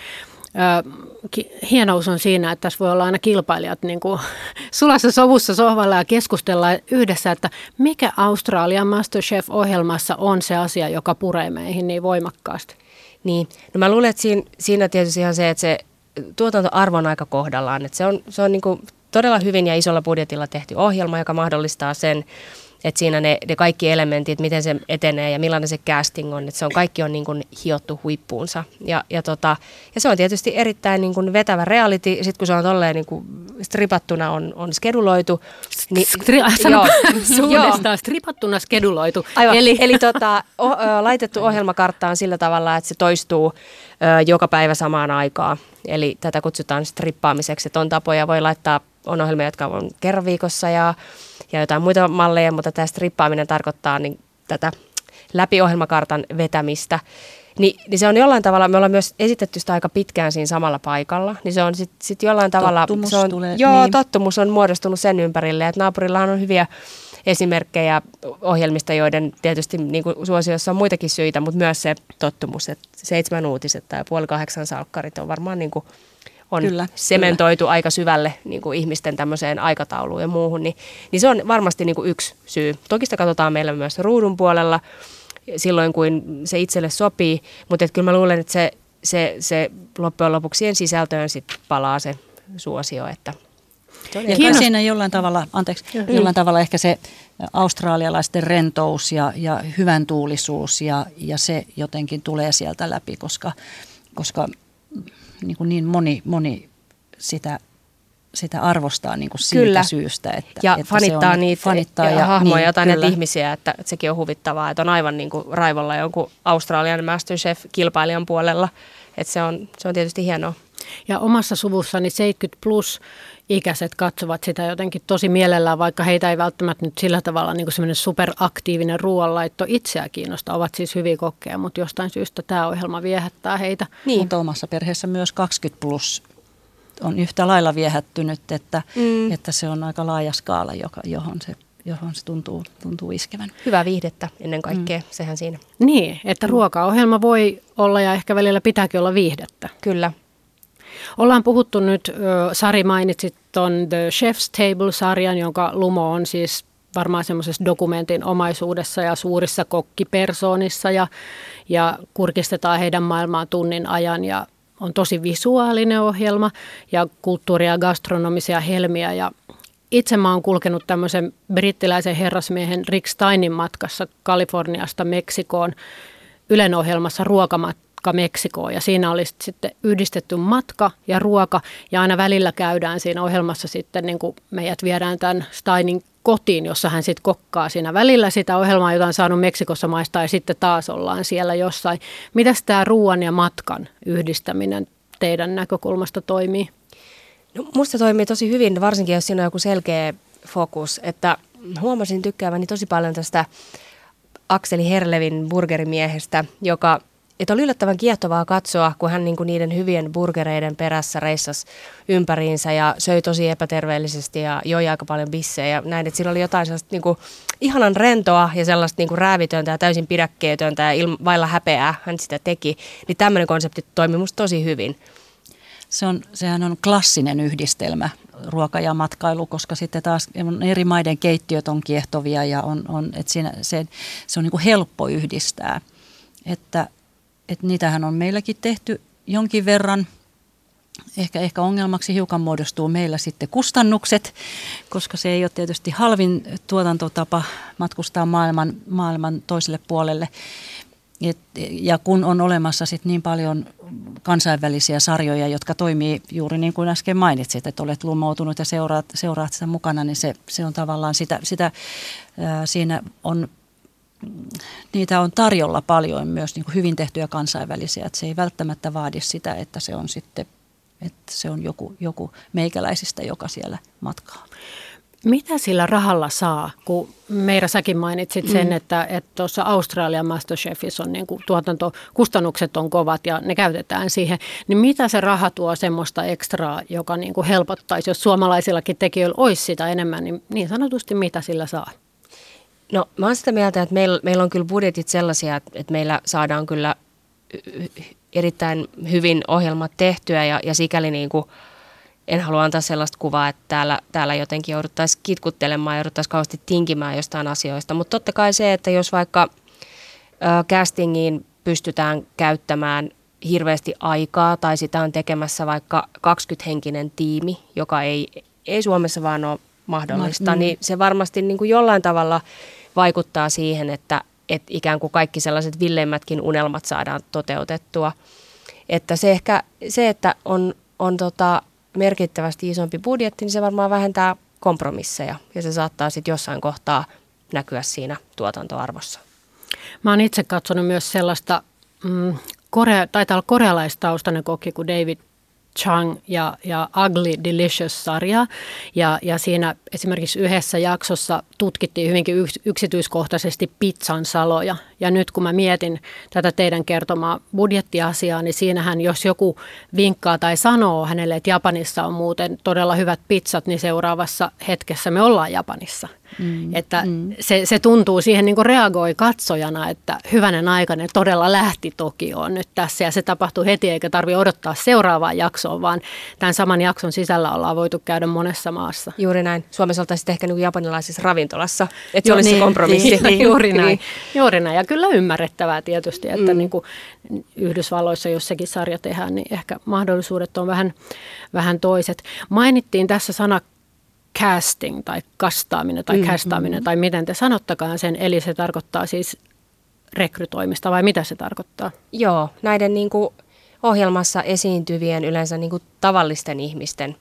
hienous on siinä, että tässä voi olla aina kilpailijat niin kuin sulassa sovussa sohvalla ja keskustella yhdessä, että mikä Australian Masterchef-ohjelmassa on se asia, joka puree meihin niin voimakkaasti. Niin, no mä luulen, että siinä, siinä tietysti ihan se, että se tuotantoarvo on aika kohdallaan. Että se on, se on niin todella hyvin ja isolla budjetilla tehty ohjelma, joka mahdollistaa sen, että siinä ne, ne kaikki elementit, miten se etenee ja millainen se casting on, että se on kaikki on niin kuin hiottu huippuunsa. Ja, ja, tota, ja se on tietysti erittäin niin kuin vetävä reality, sitten kun se on tolleen niin kuin stripattuna on, on skeduloitu. Niin, Stri- joo, suunnastaan stripattuna skeduloitu. Aivan, eli, eli tota, o, o, laitettu ohjelmakarttaan sillä tavalla, että se toistuu ö, joka päivä samaan aikaan. Eli tätä kutsutaan strippaamiseksi, että on tapoja, voi laittaa, on ohjelmia, jotka on kerran viikossa ja ja jotain muita malleja, mutta tämä strippaaminen tarkoittaa niin tätä läpiohjelmakartan vetämistä. Ni, niin se on jollain tavalla, me ollaan myös esitetty sitä aika pitkään siinä samalla paikalla, niin se on sitten sit jollain tavalla... Tottumus se on, tulee. Joo, niin. tottumus on muodostunut sen ympärille, että naapurillahan on hyviä esimerkkejä ohjelmista, joiden tietysti niin kuin suosiossa on muitakin syitä, mutta myös se tottumus, että seitsemän uutiset tai puoli kahdeksan salkkarit on varmaan niin kuin on kyllä, sementoitu kyllä. aika syvälle niin kuin ihmisten tämmöiseen aikatauluun ja muuhun, niin, niin se on varmasti niin kuin yksi syy. Toki sitä katsotaan meillä myös ruudun puolella silloin, kun se itselle sopii, mutta kyllä mä luulen, että se, se, se loppujen lopuksi siihen sisältöön sit palaa se suosio, että ja siinä jollain tavalla, anteeksi, jollain tavalla ehkä se australialaisten rentous ja, ja hyvän tuulisuus ja, ja se jotenkin tulee sieltä läpi, koska, koska niin, kuin niin moni, moni sitä sitä arvostaa niin kuin siitä kyllä. syystä. Että, ja että fanittaa on, niitä fanittaa ja, ja hahmoja, niin, jotain näitä ihmisiä, että, että sekin on huvittavaa, että on aivan niin kuin raivolla jonkun Australian Masterchef-kilpailijan puolella, että se on, se on tietysti hienoa. Ja omassa suvussani 70 plus ikäiset katsovat sitä jotenkin tosi mielellään, vaikka heitä ei välttämättä nyt sillä tavalla niin kuin semmoinen superaktiivinen ruoanlaitto itseä kiinnosta, ovat siis hyviä kokkeja, mutta jostain syystä tämä ohjelma viehättää heitä. Niin. Mutta omassa perheessä myös 20 plus on yhtä lailla viehättynyt, että, mm. että se on aika laaja skaala, joka, johon se johon se tuntuu, tuntuu iskevän. Hyvää viihdettä ennen kaikkea, mm. sehän siinä. Niin, että ruokaohjelma voi olla ja ehkä välillä pitääkin olla viihdettä. Kyllä. Ollaan puhuttu nyt, Sari mainitsit tuon The Chef's Table-sarjan, jonka Lumo on siis varmaan semmoisessa dokumentin omaisuudessa ja suurissa kokkipersoonissa ja, ja kurkistetaan heidän maailmaan tunnin ajan ja on tosi visuaalinen ohjelma ja kulttuuria ja gastronomisia helmiä ja itse mä oon kulkenut tämmöisen brittiläisen herrasmiehen Rick Steinin matkassa Kaliforniasta Meksikoon Ylen ohjelmassa ruokamat, matka Meksikoon ja siinä oli sitten yhdistetty matka ja ruoka ja aina välillä käydään siinä ohjelmassa sitten niin kuin meidät viedään tämän Steinin kotiin, jossa hän sitten kokkaa siinä välillä sitä ohjelmaa, jota on saanut Meksikossa maistaa ja sitten taas ollaan siellä jossain. Mitäs tämä ruoan ja matkan yhdistäminen teidän näkökulmasta toimii? No, musta toimii tosi hyvin, varsinkin jos siinä on joku selkeä fokus, että huomasin tykkääväni tosi paljon tästä Akseli Herlevin burgerimiehestä, joka että oli yllättävän kiehtovaa katsoa, kun hän niin kuin niiden hyvien burgereiden perässä reissasi ympäriinsä ja söi tosi epäterveellisesti ja joi aika paljon bissejä ja näin. Että sillä oli jotain sellaista niin kuin ihanan rentoa ja sellaista niin kuin räävitöntä ja täysin pidäkkeetöntä ja ilma, vailla häpeää hän sitä teki. Niin tämmöinen konsepti toimi musta tosi hyvin. Se on, sehän on klassinen yhdistelmä, ruoka ja matkailu, koska sitten taas eri maiden keittiöt on kiehtovia ja on, on, että siinä, se, se on niin kuin helppo yhdistää. Että että niitähän on meilläkin tehty jonkin verran. Ehkä, ehkä ongelmaksi hiukan muodostuu meillä sitten kustannukset, koska se ei ole tietysti halvin tuotantotapa matkustaa maailman, maailman toiselle puolelle. Et, ja kun on olemassa sit niin paljon kansainvälisiä sarjoja, jotka toimii juuri niin kuin äsken mainitsit, että olet lumoutunut ja seuraat, seuraat sitä mukana, niin se, se on tavallaan sitä, sitä ää, siinä on niitä on tarjolla paljon myös niin kuin hyvin tehtyjä kansainvälisiä, että se ei välttämättä vaadi sitä, että se on sitten että se on joku, joku meikäläisistä, joka siellä matkaa. Mitä sillä rahalla saa, kun Meira säkin mainitsit sen, mm. että tuossa Australian Masterchefissa on niin kuin tuotantokustannukset on kovat ja ne käytetään siihen, niin mitä se raha tuo semmoista ekstraa, joka niin kuin helpottaisi, jos suomalaisillakin tekijöillä olisi sitä enemmän, niin niin sanotusti mitä sillä saa? No mä oon sitä mieltä, että meillä, meillä on kyllä budjetit sellaisia, että meillä saadaan kyllä erittäin hyvin ohjelmat tehtyä ja, ja sikäli niin kuin en halua antaa sellaista kuvaa, että täällä, täällä jotenkin jouduttaisiin kitkuttelemaan, jouduttaisiin kauheasti tinkimään jostain asioista. Mutta totta kai se, että jos vaikka ö, castingiin pystytään käyttämään hirveästi aikaa tai sitä on tekemässä vaikka 20-henkinen tiimi, joka ei, ei Suomessa vaan ole mahdollista, mm. niin se varmasti niin kuin jollain tavalla vaikuttaa siihen, että, että ikään kuin kaikki sellaiset villeimmätkin unelmat saadaan toteutettua. Että se ehkä se, että on, on tota merkittävästi isompi budjetti, niin se varmaan vähentää kompromisseja ja se saattaa sitten jossain kohtaa näkyä siinä tuotantoarvossa. Mä oon itse katsonut myös sellaista, mm, korea, taitaa olla korealaistaustainen kokki kuin David Chang ja, ja Ugly Delicious-sarja. Ja, ja siinä esimerkiksi yhdessä jaksossa tutkittiin hyvinkin yksityiskohtaisesti pizzan saloja. Ja nyt kun mä mietin tätä teidän kertomaa budjettiasiaa, niin siinähän jos joku vinkkaa tai sanoo hänelle, että Japanissa on muuten todella hyvät pizzat, niin seuraavassa hetkessä me ollaan Japanissa – Mm, että mm. Se, se tuntuu siihen niin kuin reagoi katsojana, että hyvänen aikainen todella lähti Tokioon nyt tässä ja se tapahtui heti eikä tarvitse odottaa seuraavaa jaksoa, vaan tämän saman jakson sisällä ollaan voitu käydä monessa maassa. Juuri näin. Suomessa oltaisiin ehkä niin japanilaisessa ravintolassa, että se olisi niin, se kompromissi. Niin, niin, juuri näin. Niin. Juuri näin. Ja kyllä ymmärrettävää tietysti, että mm. niin kuin Yhdysvalloissa, jos sekin sarja tehdään, niin ehkä mahdollisuudet on vähän, vähän toiset. Mainittiin tässä sana casting tai kastaaminen tai mm, castaaminen tai miten te sanottakaan sen. Eli se tarkoittaa siis rekrytoimista vai mitä se tarkoittaa? Joo, näiden niin kuin ohjelmassa esiintyvien yleensä niin kuin tavallisten ihmisten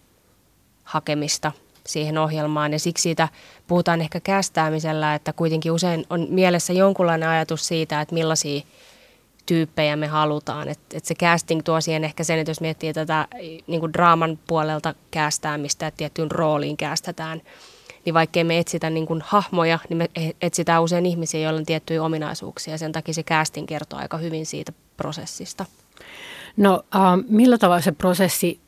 hakemista siihen ohjelmaan ja siksi siitä puhutaan ehkä kästäämisellä, että kuitenkin usein on mielessä jonkunlainen ajatus siitä, että millaisia – tyyppejä me halutaan. Että et se casting tuo siihen ehkä sen, että jos miettii tätä niin kuin draaman puolelta käästäämistä, että tiettyyn rooliin käästetään, niin vaikkei me etsitä niin kuin hahmoja, niin me e-, etsitään usein ihmisiä, joilla on tiettyjä ominaisuuksia. Sen takia se casting kertoo aika hyvin siitä prosessista. No äh, millä tavalla se prosessi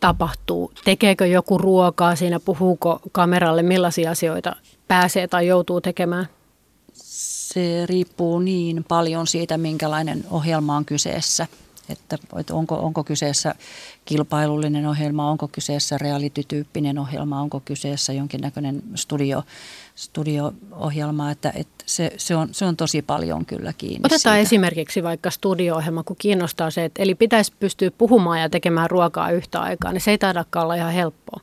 tapahtuu? Tekeekö joku ruokaa siinä, puhuuko kameralle, millaisia asioita pääsee tai joutuu tekemään? Se riippuu niin paljon siitä, minkälainen ohjelma on kyseessä. Että, että onko, onko kyseessä kilpailullinen ohjelma, onko kyseessä reality-tyyppinen ohjelma, onko kyseessä jonkinnäköinen studio, studio-ohjelma, että, että se, se, on, se on tosi paljon kyllä kiinni Otetaan siitä. esimerkiksi vaikka studio-ohjelma, kun kiinnostaa se, että eli pitäisi pystyä puhumaan ja tekemään ruokaa yhtä aikaa, niin se ei taidakaan olla ihan helppoa.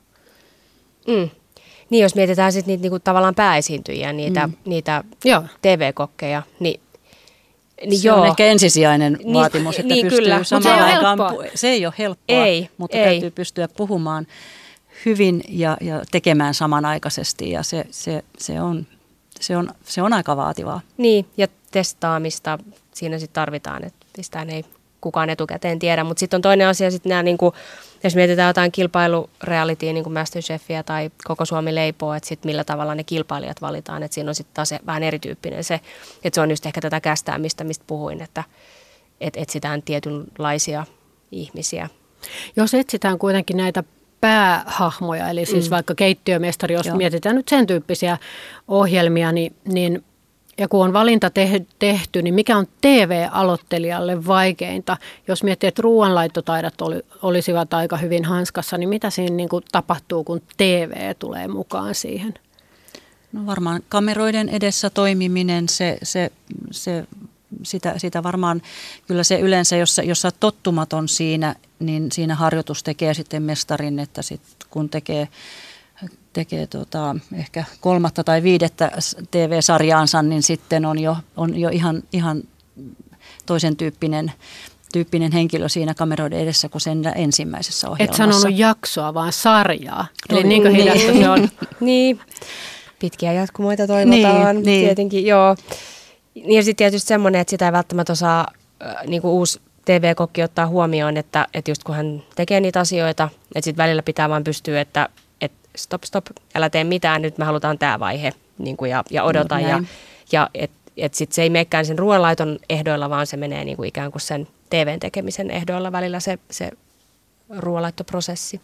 Mm. Niin, jos mietitään sitten niitä niinku tavallaan pääesiintyjiä, niitä, mm. niitä TV-kokkeja, niin niin se joo. on ehkä ensisijainen niin, vaatimus, että niin, pystyy kyllä. samaan se aikaan. Se ei ole helppoa, ei, mutta ei. täytyy pystyä puhumaan hyvin ja, ja tekemään samanaikaisesti ja se, se, se, on, se, on, se on aika vaativaa. Niin, ja testaamista siinä sitten tarvitaan, että mistään ei kukaan etukäteen tiedä. Mutta sitten on toinen asia, sitten nämä, niin kuin, jos mietitään jotain kilpailurealitya, niin kuin Masterchefia tai Koko Suomi leipoo, että sitten millä tavalla ne kilpailijat valitaan. Että siinä on sitten taas vähän erityyppinen se, että se on just ehkä tätä kästäämistä, mistä puhuin, että, että etsitään tietynlaisia ihmisiä. Jos etsitään kuitenkin näitä päähahmoja, eli siis mm. vaikka keittiömestari, jos Joo. mietitään nyt sen tyyppisiä ohjelmia, niin, niin ja kun on valinta tehty, niin mikä on TV-aloittelijalle vaikeinta? Jos miettii, että ruoanlaittotaidot oli, olisivat aika hyvin hanskassa, niin mitä siinä niin kuin tapahtuu, kun TV tulee mukaan siihen? No varmaan kameroiden edessä toimiminen, se, se, se, sitä, sitä varmaan kyllä se yleensä, jos, jos sä tottumaton siinä, niin siinä harjoitus tekee sitten mestarin, että sit kun tekee tekee tota, ehkä kolmatta tai viidettä TV-sarjaansa, niin sitten on jo, on jo ihan, ihan toisen tyyppinen, tyyppinen henkilö siinä kameroiden edessä kuin sen ensimmäisessä ohjelmassa. Et sanonut jaksoa, vaan sarjaa. Eli no, niin hidasta niin. se on. niin, pitkiä jatkumoita toivotaan niin, niin. tietenkin, joo. Ja sitten tietysti semmoinen, että sitä ei välttämättä osaa äh, niin kuin uusi TV-kokki ottaa huomioon, että, että just kun hän tekee niitä asioita, että sitten välillä pitää vaan pystyä, että stop, stop, älä tee mitään, nyt me halutaan tämä vaihe niin kuin ja, ja odota. No, ja, ja että et sitten se ei menekään sen ruoanlaiton ehdoilla, vaan se menee niin kuin ikään kuin sen TVn tekemisen ehdoilla välillä se, se ruoanlaittoprosessi.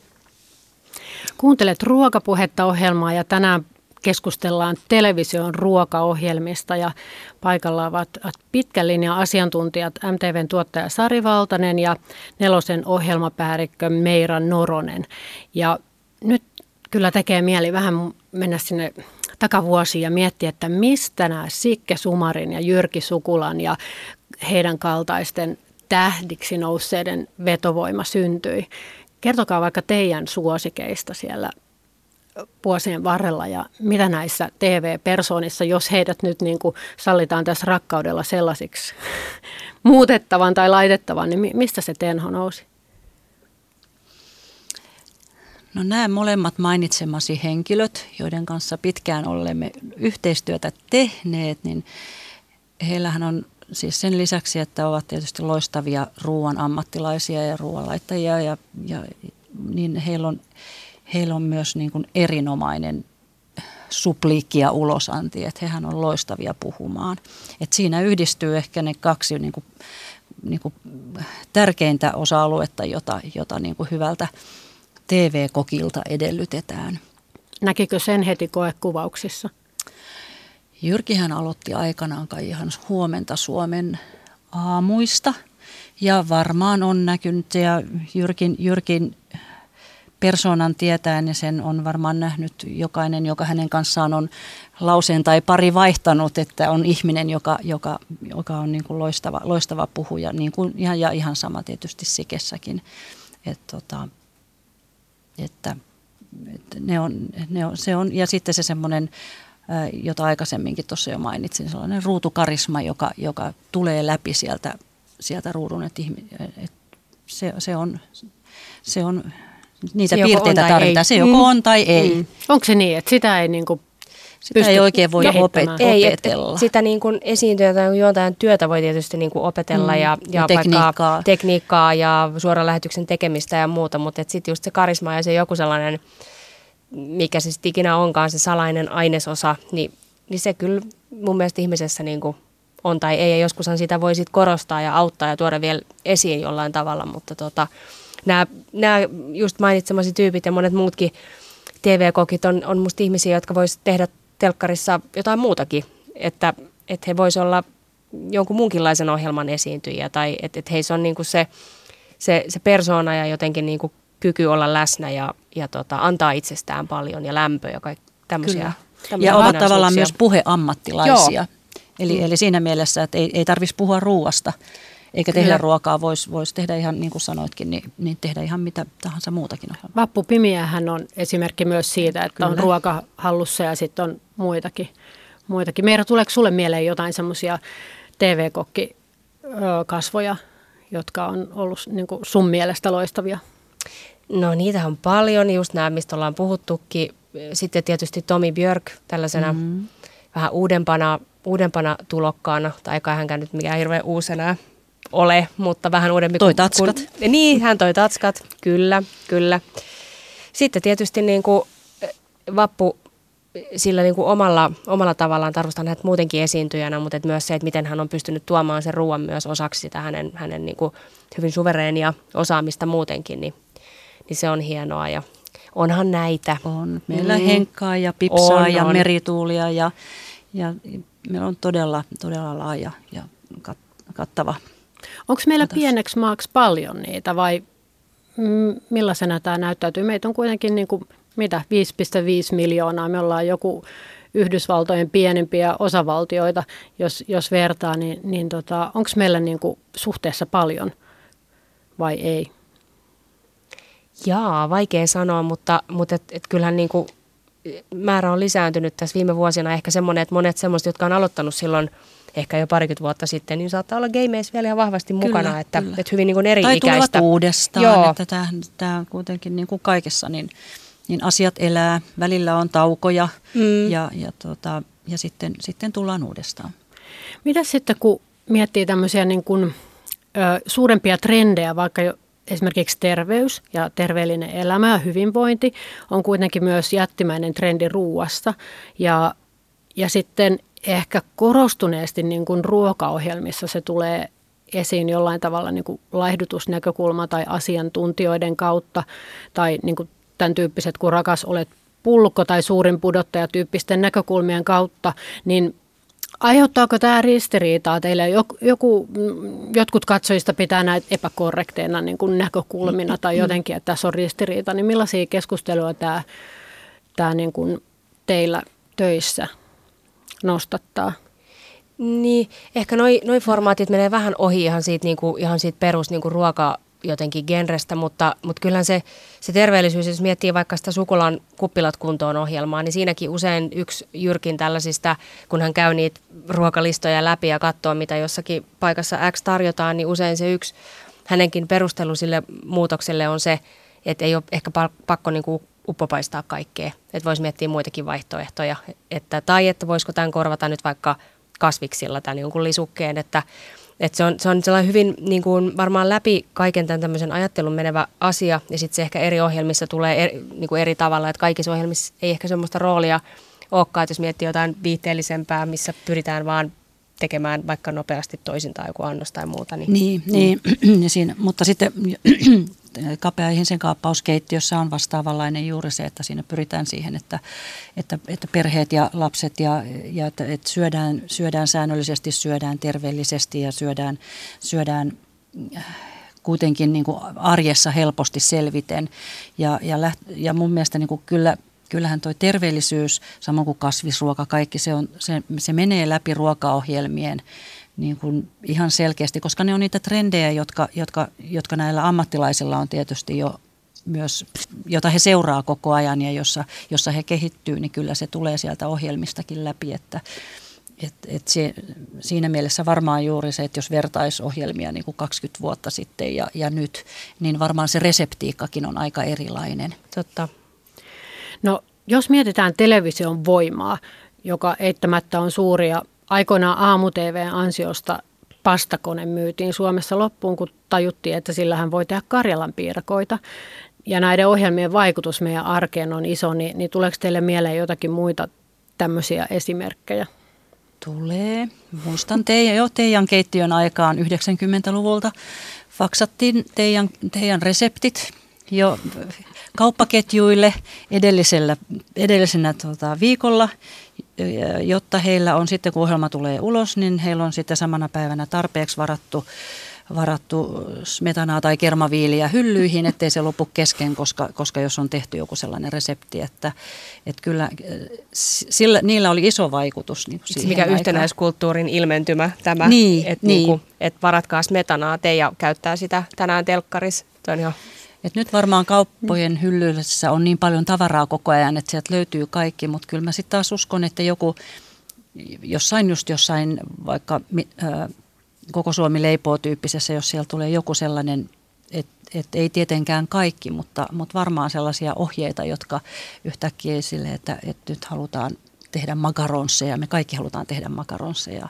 Kuuntelet ruokapuhetta ohjelmaa ja tänään keskustellaan television ruokaohjelmista ja paikalla ovat pitkän linjan asiantuntijat MTVn tuottaja Sari Valtanen ja Nelosen ohjelmapäällikkö Meira Noronen. Ja nyt kyllä tekee mieli vähän mennä sinne takavuosiin ja miettiä, että mistä nämä Sikke Sumarin ja Jyrki Sukulan ja heidän kaltaisten tähdiksi nousseiden vetovoima syntyi. Kertokaa vaikka teidän suosikeista siellä vuosien varrella ja mitä näissä TV-persoonissa, jos heidät nyt niin kuin sallitaan tässä rakkaudella sellaisiksi muutettavan tai laitettavan, niin mistä se tenho nousi? No nämä molemmat mainitsemasi henkilöt, joiden kanssa pitkään olemme yhteistyötä tehneet, niin heillähän on siis sen lisäksi, että ovat tietysti loistavia ruoan ammattilaisia ja ruoanlaittajia, ja, ja, niin heillä on, heillä on myös niin kuin erinomainen supliikki ja ulosanti, että hehän on loistavia puhumaan. Et siinä yhdistyy ehkä ne kaksi niin kuin, niin kuin tärkeintä osa-aluetta, jota, jota niin kuin hyvältä TV-kokilta edellytetään. Näkikö sen heti koekuvauksissa? Jyrkihän aloitti aikanaan kai ihan huomenta Suomen aamuista ja varmaan on näkynyt ja Jyrkin, Jyrkin persoonan tietäen ja sen on varmaan nähnyt jokainen, joka hänen kanssaan on lauseen tai pari vaihtanut, että on ihminen, joka, joka, joka on niin kuin loistava, loistava puhuja niin kuin, ja, ja ihan sama tietysti Sikessäkin. Et, tota, että, että ne on, ne on, se on, ja sitten se semmoinen jota aikaisemminkin tuossa jo mainitsin, sellainen ruutukarisma, joka, joka tulee läpi sieltä, sieltä ruudun, että, että se, se, on, se on, niitä se piirteitä tarvitaan, se joko mm. on tai ei. Mm. Onko se niin, että sitä ei niin sitä ei oikein voi opet- ei, opetella. Et, sitä niin kuin esiintyjä tai jotain työtä voi tietysti niin kuin opetella mm. ja, ja, ja tekniikkaa. tekniikkaa ja suoran lähetyksen tekemistä ja muuta, mutta sitten just se karisma ja se joku sellainen – mikä se sitten ikinä onkaan se salainen ainesosa, niin, niin se kyllä mun mielestä ihmisessä niin kuin on tai ei. Ja joskushan sitä voi sitten korostaa ja auttaa ja tuoda vielä esiin jollain tavalla, mutta tota, nämä, nämä just mainitsemasi tyypit ja monet muutkin TV-kokit on, on musta ihmisiä, jotka vois tehdä telkkarissa jotain muutakin, että, että he vois olla jonkun muunkinlaisen ohjelman esiintyjiä tai että, että heissä on niinku se, se, se persoona ja jotenkin niinku kyky olla läsnä ja, ja tota, antaa itsestään paljon ja lämpöä ja kaikki tämmöisiä. Ja ovat tavallaan myös puheammattilaisia. Eli, eli siinä mielessä, että ei, ei tarvitsisi puhua ruoasta eikä tehdä Kyllä. ruokaa, voisi vois tehdä ihan niin kuin sanoitkin, niin, niin tehdä ihan mitä tahansa muutakin. Vappu Pimiähän on esimerkki myös siitä, että Kyllä. on ruoka hallussa ja sitten on muitakin. muitakin. Meira, tuleeko sulle mieleen jotain semmoisia TV-kokki-kasvoja, jotka on ollut niin kuin sun mielestä loistavia? No niitä on paljon, just nämä, mistä ollaan puhuttukin. Sitten tietysti Tomi Björk tällaisena mm-hmm. vähän uudempana, uudempana tulokkaana, tai kai hänkään nyt mikään hirveän uusena ole, mutta vähän uudempi. Toi tatskat. Kun, niin, hän toi tatskat, kyllä, kyllä. Sitten tietysti niin kuin Vappu sillä niin kuin omalla, omalla tavallaan tarvostan hänet muutenkin esiintyjänä, mutta et myös se, että miten hän on pystynyt tuomaan sen ruoan myös osaksi sitä hänen, hänen niin kuin hyvin suvereenia osaamista muutenkin, niin niin se on hienoa ja onhan näitä. On. Meillä mm. Henkkaa ja Pipsaa on, ja on. Merituulia ja, ja meillä on todella, todella laaja ja kat, kattava. Onko meillä katas. pieneksi maaksi paljon niitä vai millaisena tämä näyttäytyy? Meitä on kuitenkin niin kuin, mitä 5,5 miljoonaa. Me ollaan joku Yhdysvaltojen pienimpiä osavaltioita, jos, jos vertaa, niin, niin tota, onko meillä niin kuin suhteessa paljon vai ei? Jaa, vaikea sanoa, mutta, mutta et, et kyllähän niin kuin määrä on lisääntynyt tässä viime vuosina. Ehkä semmoinen, että monet semmoiset, jotka on aloittanut silloin ehkä jo parikymmentä vuotta sitten, niin saattaa olla gameissa vielä ihan vahvasti mukana, kyllä, että, kyllä. että hyvin niin kuin eri-ikäistä. Tai tulevat uudestaan, Joo. että tämä, tämä kuitenkin niin kuin kaikessa, niin, niin asiat elää, välillä on taukoja mm. ja, ja, tota, ja sitten, sitten tullaan uudestaan. Mitä sitten, kun miettii tämmöisiä niin kuin, ö, suurempia trendejä, vaikka jo esimerkiksi terveys ja terveellinen elämä ja hyvinvointi on kuitenkin myös jättimäinen trendi ruuassa. Ja, ja sitten ehkä korostuneesti niin kuin ruokaohjelmissa se tulee esiin jollain tavalla niin kuin laihdutusnäkökulma tai asiantuntijoiden kautta tai niin kuin tämän tyyppiset, kun rakas olet pulkko tai suurin pudottaja tyyppisten näkökulmien kautta, niin Aiheuttaako tämä ristiriitaa teille? Joku, joku, jotkut katsojista pitää näitä epäkorrekteina niin kuin näkökulmina tai jotenkin, että tässä on ristiriita. Niin millaisia keskusteluja tämä, tämä niin kuin teillä töissä nostattaa? Niin, ehkä noi, noi formaatit menee vähän ohi ihan siitä, niinku, ihan siitä perus niinku ruoka jotenkin genrestä, mutta, mutta kyllähän se, se terveellisyys, jos miettii vaikka sitä Sukulan kuppilat kuntoon ohjelmaa, niin siinäkin usein yksi Jyrkin tällaisista, kun hän käy niitä ruokalistoja läpi ja katsoo, mitä jossakin paikassa X tarjotaan, niin usein se yksi hänenkin perustelu sille muutokselle on se, että ei ole ehkä pakko niin kuin uppopaistaa kaikkea, että voisi miettiä muitakin vaihtoehtoja, että, tai että voisiko tämän korvata nyt vaikka kasviksilla tämän jonkun lisukkeen, että et se, on, se on sellainen hyvin niin kuin varmaan läpi kaiken tämän tämmöisen ajattelun menevä asia, ja sitten se ehkä eri ohjelmissa tulee eri, niin kuin eri tavalla, että kaikissa ohjelmissa ei ehkä semmoista roolia olekaan, että jos miettii jotain viitteellisempää, missä pyritään vaan tekemään vaikka nopeasti toisin tai joku annos tai muuta. Niin, niin, niin. Ja siinä, mutta sitten kapea ihmisen kaappauskeittiössä on vastaavanlainen juuri se, että siinä pyritään siihen, että, että, että perheet ja lapset ja, ja että, että syödään, syödään säännöllisesti, syödään terveellisesti ja syödään, syödään äh, kuitenkin niin kuin arjessa helposti selviten. Ja, ja, läht, ja mun mielestä niin kuin kyllä kyllähän tuo terveellisyys, samoin kuin kasvisruoka, kaikki se, on, se, se menee läpi ruokaohjelmien niin kuin ihan selkeästi, koska ne on niitä trendejä, jotka, jotka, jotka näillä ammattilaisilla on tietysti jo myös, jota he seuraa koko ajan ja jossa, jossa he kehittyy, niin kyllä se tulee sieltä ohjelmistakin läpi, että et, et se, siinä mielessä varmaan juuri se, että jos vertaisohjelmia niin kuin 20 vuotta sitten ja, ja nyt, niin varmaan se reseptiikkakin on aika erilainen. Totta. No jos mietitään television voimaa, joka eittämättä on suuria, aikoinaan aamu-tv-ansiosta pastakone myytiin Suomessa loppuun, kun tajuttiin, että sillähän voi tehdä Karjalan piirakoita. Ja näiden ohjelmien vaikutus meidän arkeen on iso, niin, niin tuleeko teille mieleen jotakin muita tämmöisiä esimerkkejä? Tulee. Muistan teidän, jo teidän keittiön aikaan 90-luvulta. Faksattiin teidän, teidän reseptit jo kauppaketjuille edellisellä, edellisenä tota, viikolla, jotta heillä on sitten, kun ohjelma tulee ulos, niin heillä on sitten samana päivänä tarpeeksi varattu varattu smetanaa tai kermaviiliä hyllyihin, ettei se lopu kesken, koska, koska jos on tehty joku sellainen resepti, että, että kyllä sillä, niillä oli iso vaikutus. Niin siihen mikä aikaan. yhtenäiskulttuurin ilmentymä tämä, niin, että niin. Niin että varatkaa smetanaa, Teija käyttää sitä tänään telkkarissa. on ihan et nyt varmaan kauppojen hyllyissä on niin paljon tavaraa koko ajan, että sieltä löytyy kaikki, mutta kyllä mä sitten taas uskon, että joku jossain just jossain vaikka ää, koko Suomi leipoo tyyppisessä, jos siellä tulee joku sellainen, että et ei tietenkään kaikki, mutta, mutta varmaan sellaisia ohjeita, jotka yhtäkkiä esille, että, että nyt halutaan tehdä makaronsseja, me kaikki halutaan tehdä makaronsseja.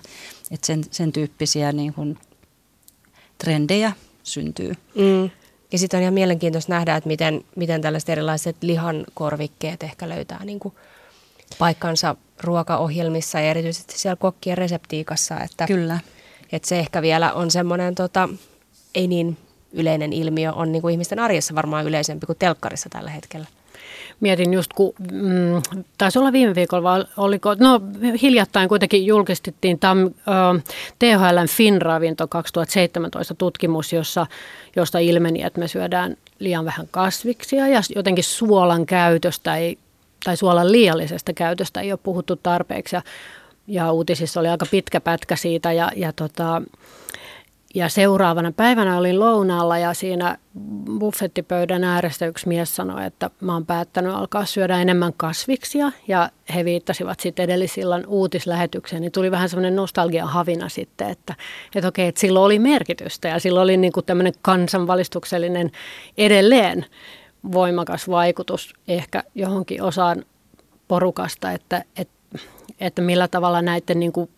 Että sen, sen tyyppisiä niin kuin trendejä syntyy. Mm. Ja sitten on ihan mielenkiintoista nähdä, että miten, miten tällaiset erilaiset lihankorvikkeet ehkä löytää niin kuin paikkansa ruokaohjelmissa ja erityisesti siellä kokkien reseptiikassa. Että, Kyllä. Että se ehkä vielä on semmoinen tota, ei niin yleinen ilmiö, on niin kuin ihmisten arjessa varmaan yleisempi kuin telkkarissa tällä hetkellä. Mietin just, kun mm, taisi olla viime viikolla, vai oliko, no hiljattain kuitenkin julkistettiin tam, ö, THLn Finravinto 2017 tutkimus, jossa, josta ilmeni, että me syödään liian vähän kasviksia ja jotenkin suolan käytöstä ei, tai suolan liiallisesta käytöstä ei ole puhuttu tarpeeksi. Ja, ja uutisissa oli aika pitkä pätkä siitä ja, ja tota, ja seuraavana päivänä olin lounaalla ja siinä buffettipöydän äärestä yksi mies sanoi, että mä oon päättänyt alkaa syödä enemmän kasviksia. Ja he viittasivat sitten edellisillan uutislähetykseen, niin tuli vähän semmoinen nostalgian havina sitten, että, että okei, että silloin oli merkitystä ja silloin oli niin kuin tämmöinen kansanvalistuksellinen edelleen voimakas vaikutus ehkä johonkin osaan porukasta, että, että, että millä tavalla näiden niin kuin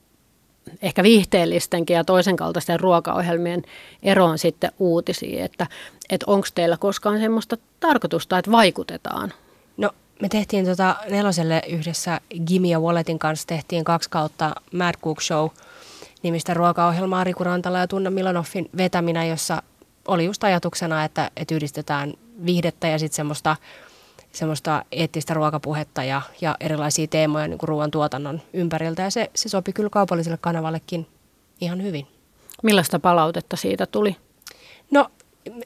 ehkä viihteellistenkin ja toisen kaltaisten ruokaohjelmien eroon sitten uutisiin, että, että onko teillä koskaan semmoista tarkoitusta, että vaikutetaan? No me tehtiin tota neloselle yhdessä Gimi ja Walletin kanssa tehtiin kaksi kautta Mad Cook Show nimistä ruokaohjelmaa Riku Rantala ja Tunna Milanoffin vetäminä, jossa oli just ajatuksena, että, että yhdistetään viihdettä ja sitten semmoista semmoista eettistä ruokapuhetta ja, ja erilaisia teemoja niin ruoantuotannon ympäriltä. Ja se, se sopi kyllä kaupalliselle kanavallekin ihan hyvin. Millaista palautetta siitä tuli? No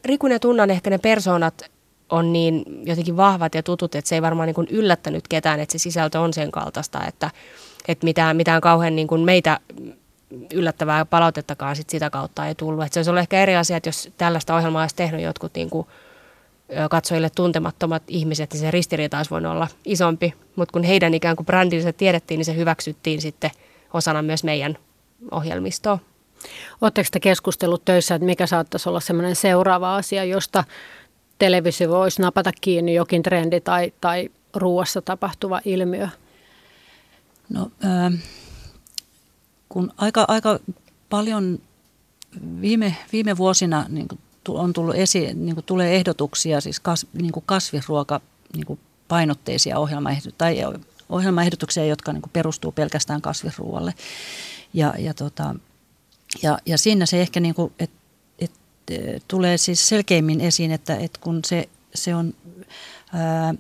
Rikun ja Tunnan ehkä ne persoonat on niin jotenkin vahvat ja tutut, että se ei varmaan niin kuin yllättänyt ketään, että se sisältö on sen kaltaista, että, että mitään, mitään kauhean niin kuin meitä yllättävää palautettakaan sit sitä kautta ei tullut. Että se olisi ollut ehkä eri asia, että jos tällaista ohjelmaa olisi tehnyt jotkut niin kuin katsojille tuntemattomat ihmiset, niin se ristiriita olisi voinut olla isompi. Mutta kun heidän ikään kuin brändillisesti tiedettiin, niin se hyväksyttiin sitten osana myös meidän ohjelmistoa. Oletteko te keskustellut töissä, että mikä saattaisi olla semmoinen seuraava asia, josta televisio voisi napata kiinni jokin trendi tai, tai ruuassa tapahtuva ilmiö? No, äh, kun aika, aika paljon viime, viime vuosina niin on tullut esiin, niin kuin tulee ehdotuksia, siis kas, niin kuin kasvisruoka niin kuin painotteisia ohjelmaehdotuksia, tai ohjelmaehdotuksia, jotka niin kuin perustuu pelkästään kasvisruoalle. Ja, ja, tota, ja, ja siinä se ehkä, niin kuin, et, et, tulee siis selkeimmin esiin, että, et kun se, se on... Ää,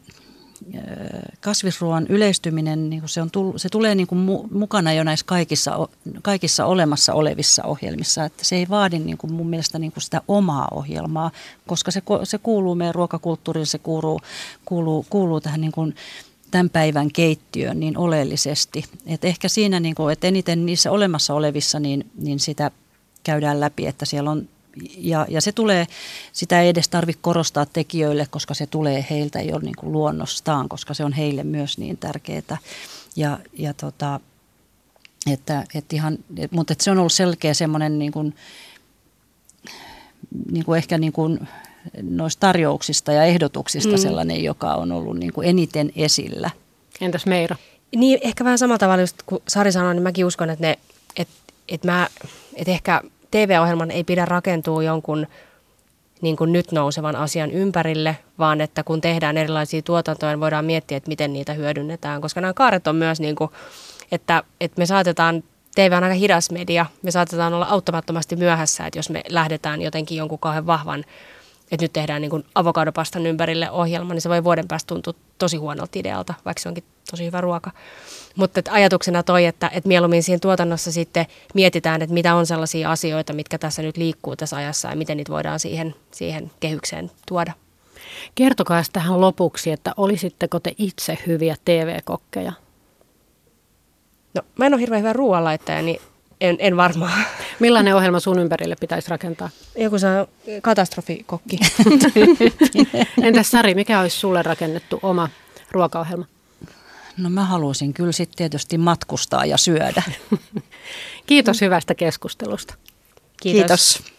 kasvisruoan yleistyminen, niin se, on tullut, se tulee niin kuin mukana jo näissä kaikissa, kaikissa olemassa olevissa ohjelmissa. Että se ei vaadi niin kuin mun mielestä niin kuin sitä omaa ohjelmaa, koska se, se kuuluu meidän ruokakulttuuriin, se kuuluu, kuuluu, kuuluu tähän niin kuin tämän päivän keittiöön niin oleellisesti. Et ehkä siinä, niin kuin, että eniten niissä olemassa olevissa, niin, niin sitä käydään läpi, että siellä on ja, ja se tulee, sitä ei edes tarvitse korostaa tekijöille, koska se tulee heiltä jo niin kuin luonnostaan, koska se on heille myös niin tärkeää. Ja, ja tota, että, että ihan, mutta että se on ollut selkeä semmoinen niin kuin, niin kuin ehkä niin kuin noista tarjouksista ja ehdotuksista mm. sellainen, joka on ollut niin kuin eniten esillä. Entäs Meira? Niin, ehkä vähän samalla tavalla, just kun Sari sanoi, niin mäkin uskon, että, ne, että, että, mä, että ehkä TV-ohjelman ei pidä rakentua jonkun niin kuin nyt nousevan asian ympärille, vaan että kun tehdään erilaisia tuotantoja, niin voidaan miettiä, että miten niitä hyödynnetään. Koska nämä kaaret on myös, niin kuin, että, että me saatetaan, TV on aika hidas media, me saatetaan olla auttamattomasti myöhässä, että jos me lähdetään jotenkin jonkun kauhean vahvan että nyt tehdään niin avokadopastan ympärille ohjelma, niin se voi vuoden päästä tuntua tosi huonolta idealta, vaikka se onkin tosi hyvä ruoka. Mutta että ajatuksena toi, että, että mieluummin siinä tuotannossa sitten mietitään, että mitä on sellaisia asioita, mitkä tässä nyt liikkuu tässä ajassa ja miten niitä voidaan siihen, siihen kehykseen tuoda. Kertokaa tähän lopuksi, että olisitteko te itse hyviä TV-kokkeja? No mä en ole hirveän hyvä ruoanlaittaja, niin en, en varmaan. Millainen ohjelma sun ympärille pitäisi rakentaa? Joku se katastrofikokki. Entäs Sari, mikä olisi sulle rakennettu oma ruokaohjelma? No mä haluaisin kyllä sitten tietysti matkustaa ja syödä. Kiitos hyvästä keskustelusta. Kiitos. Kiitos.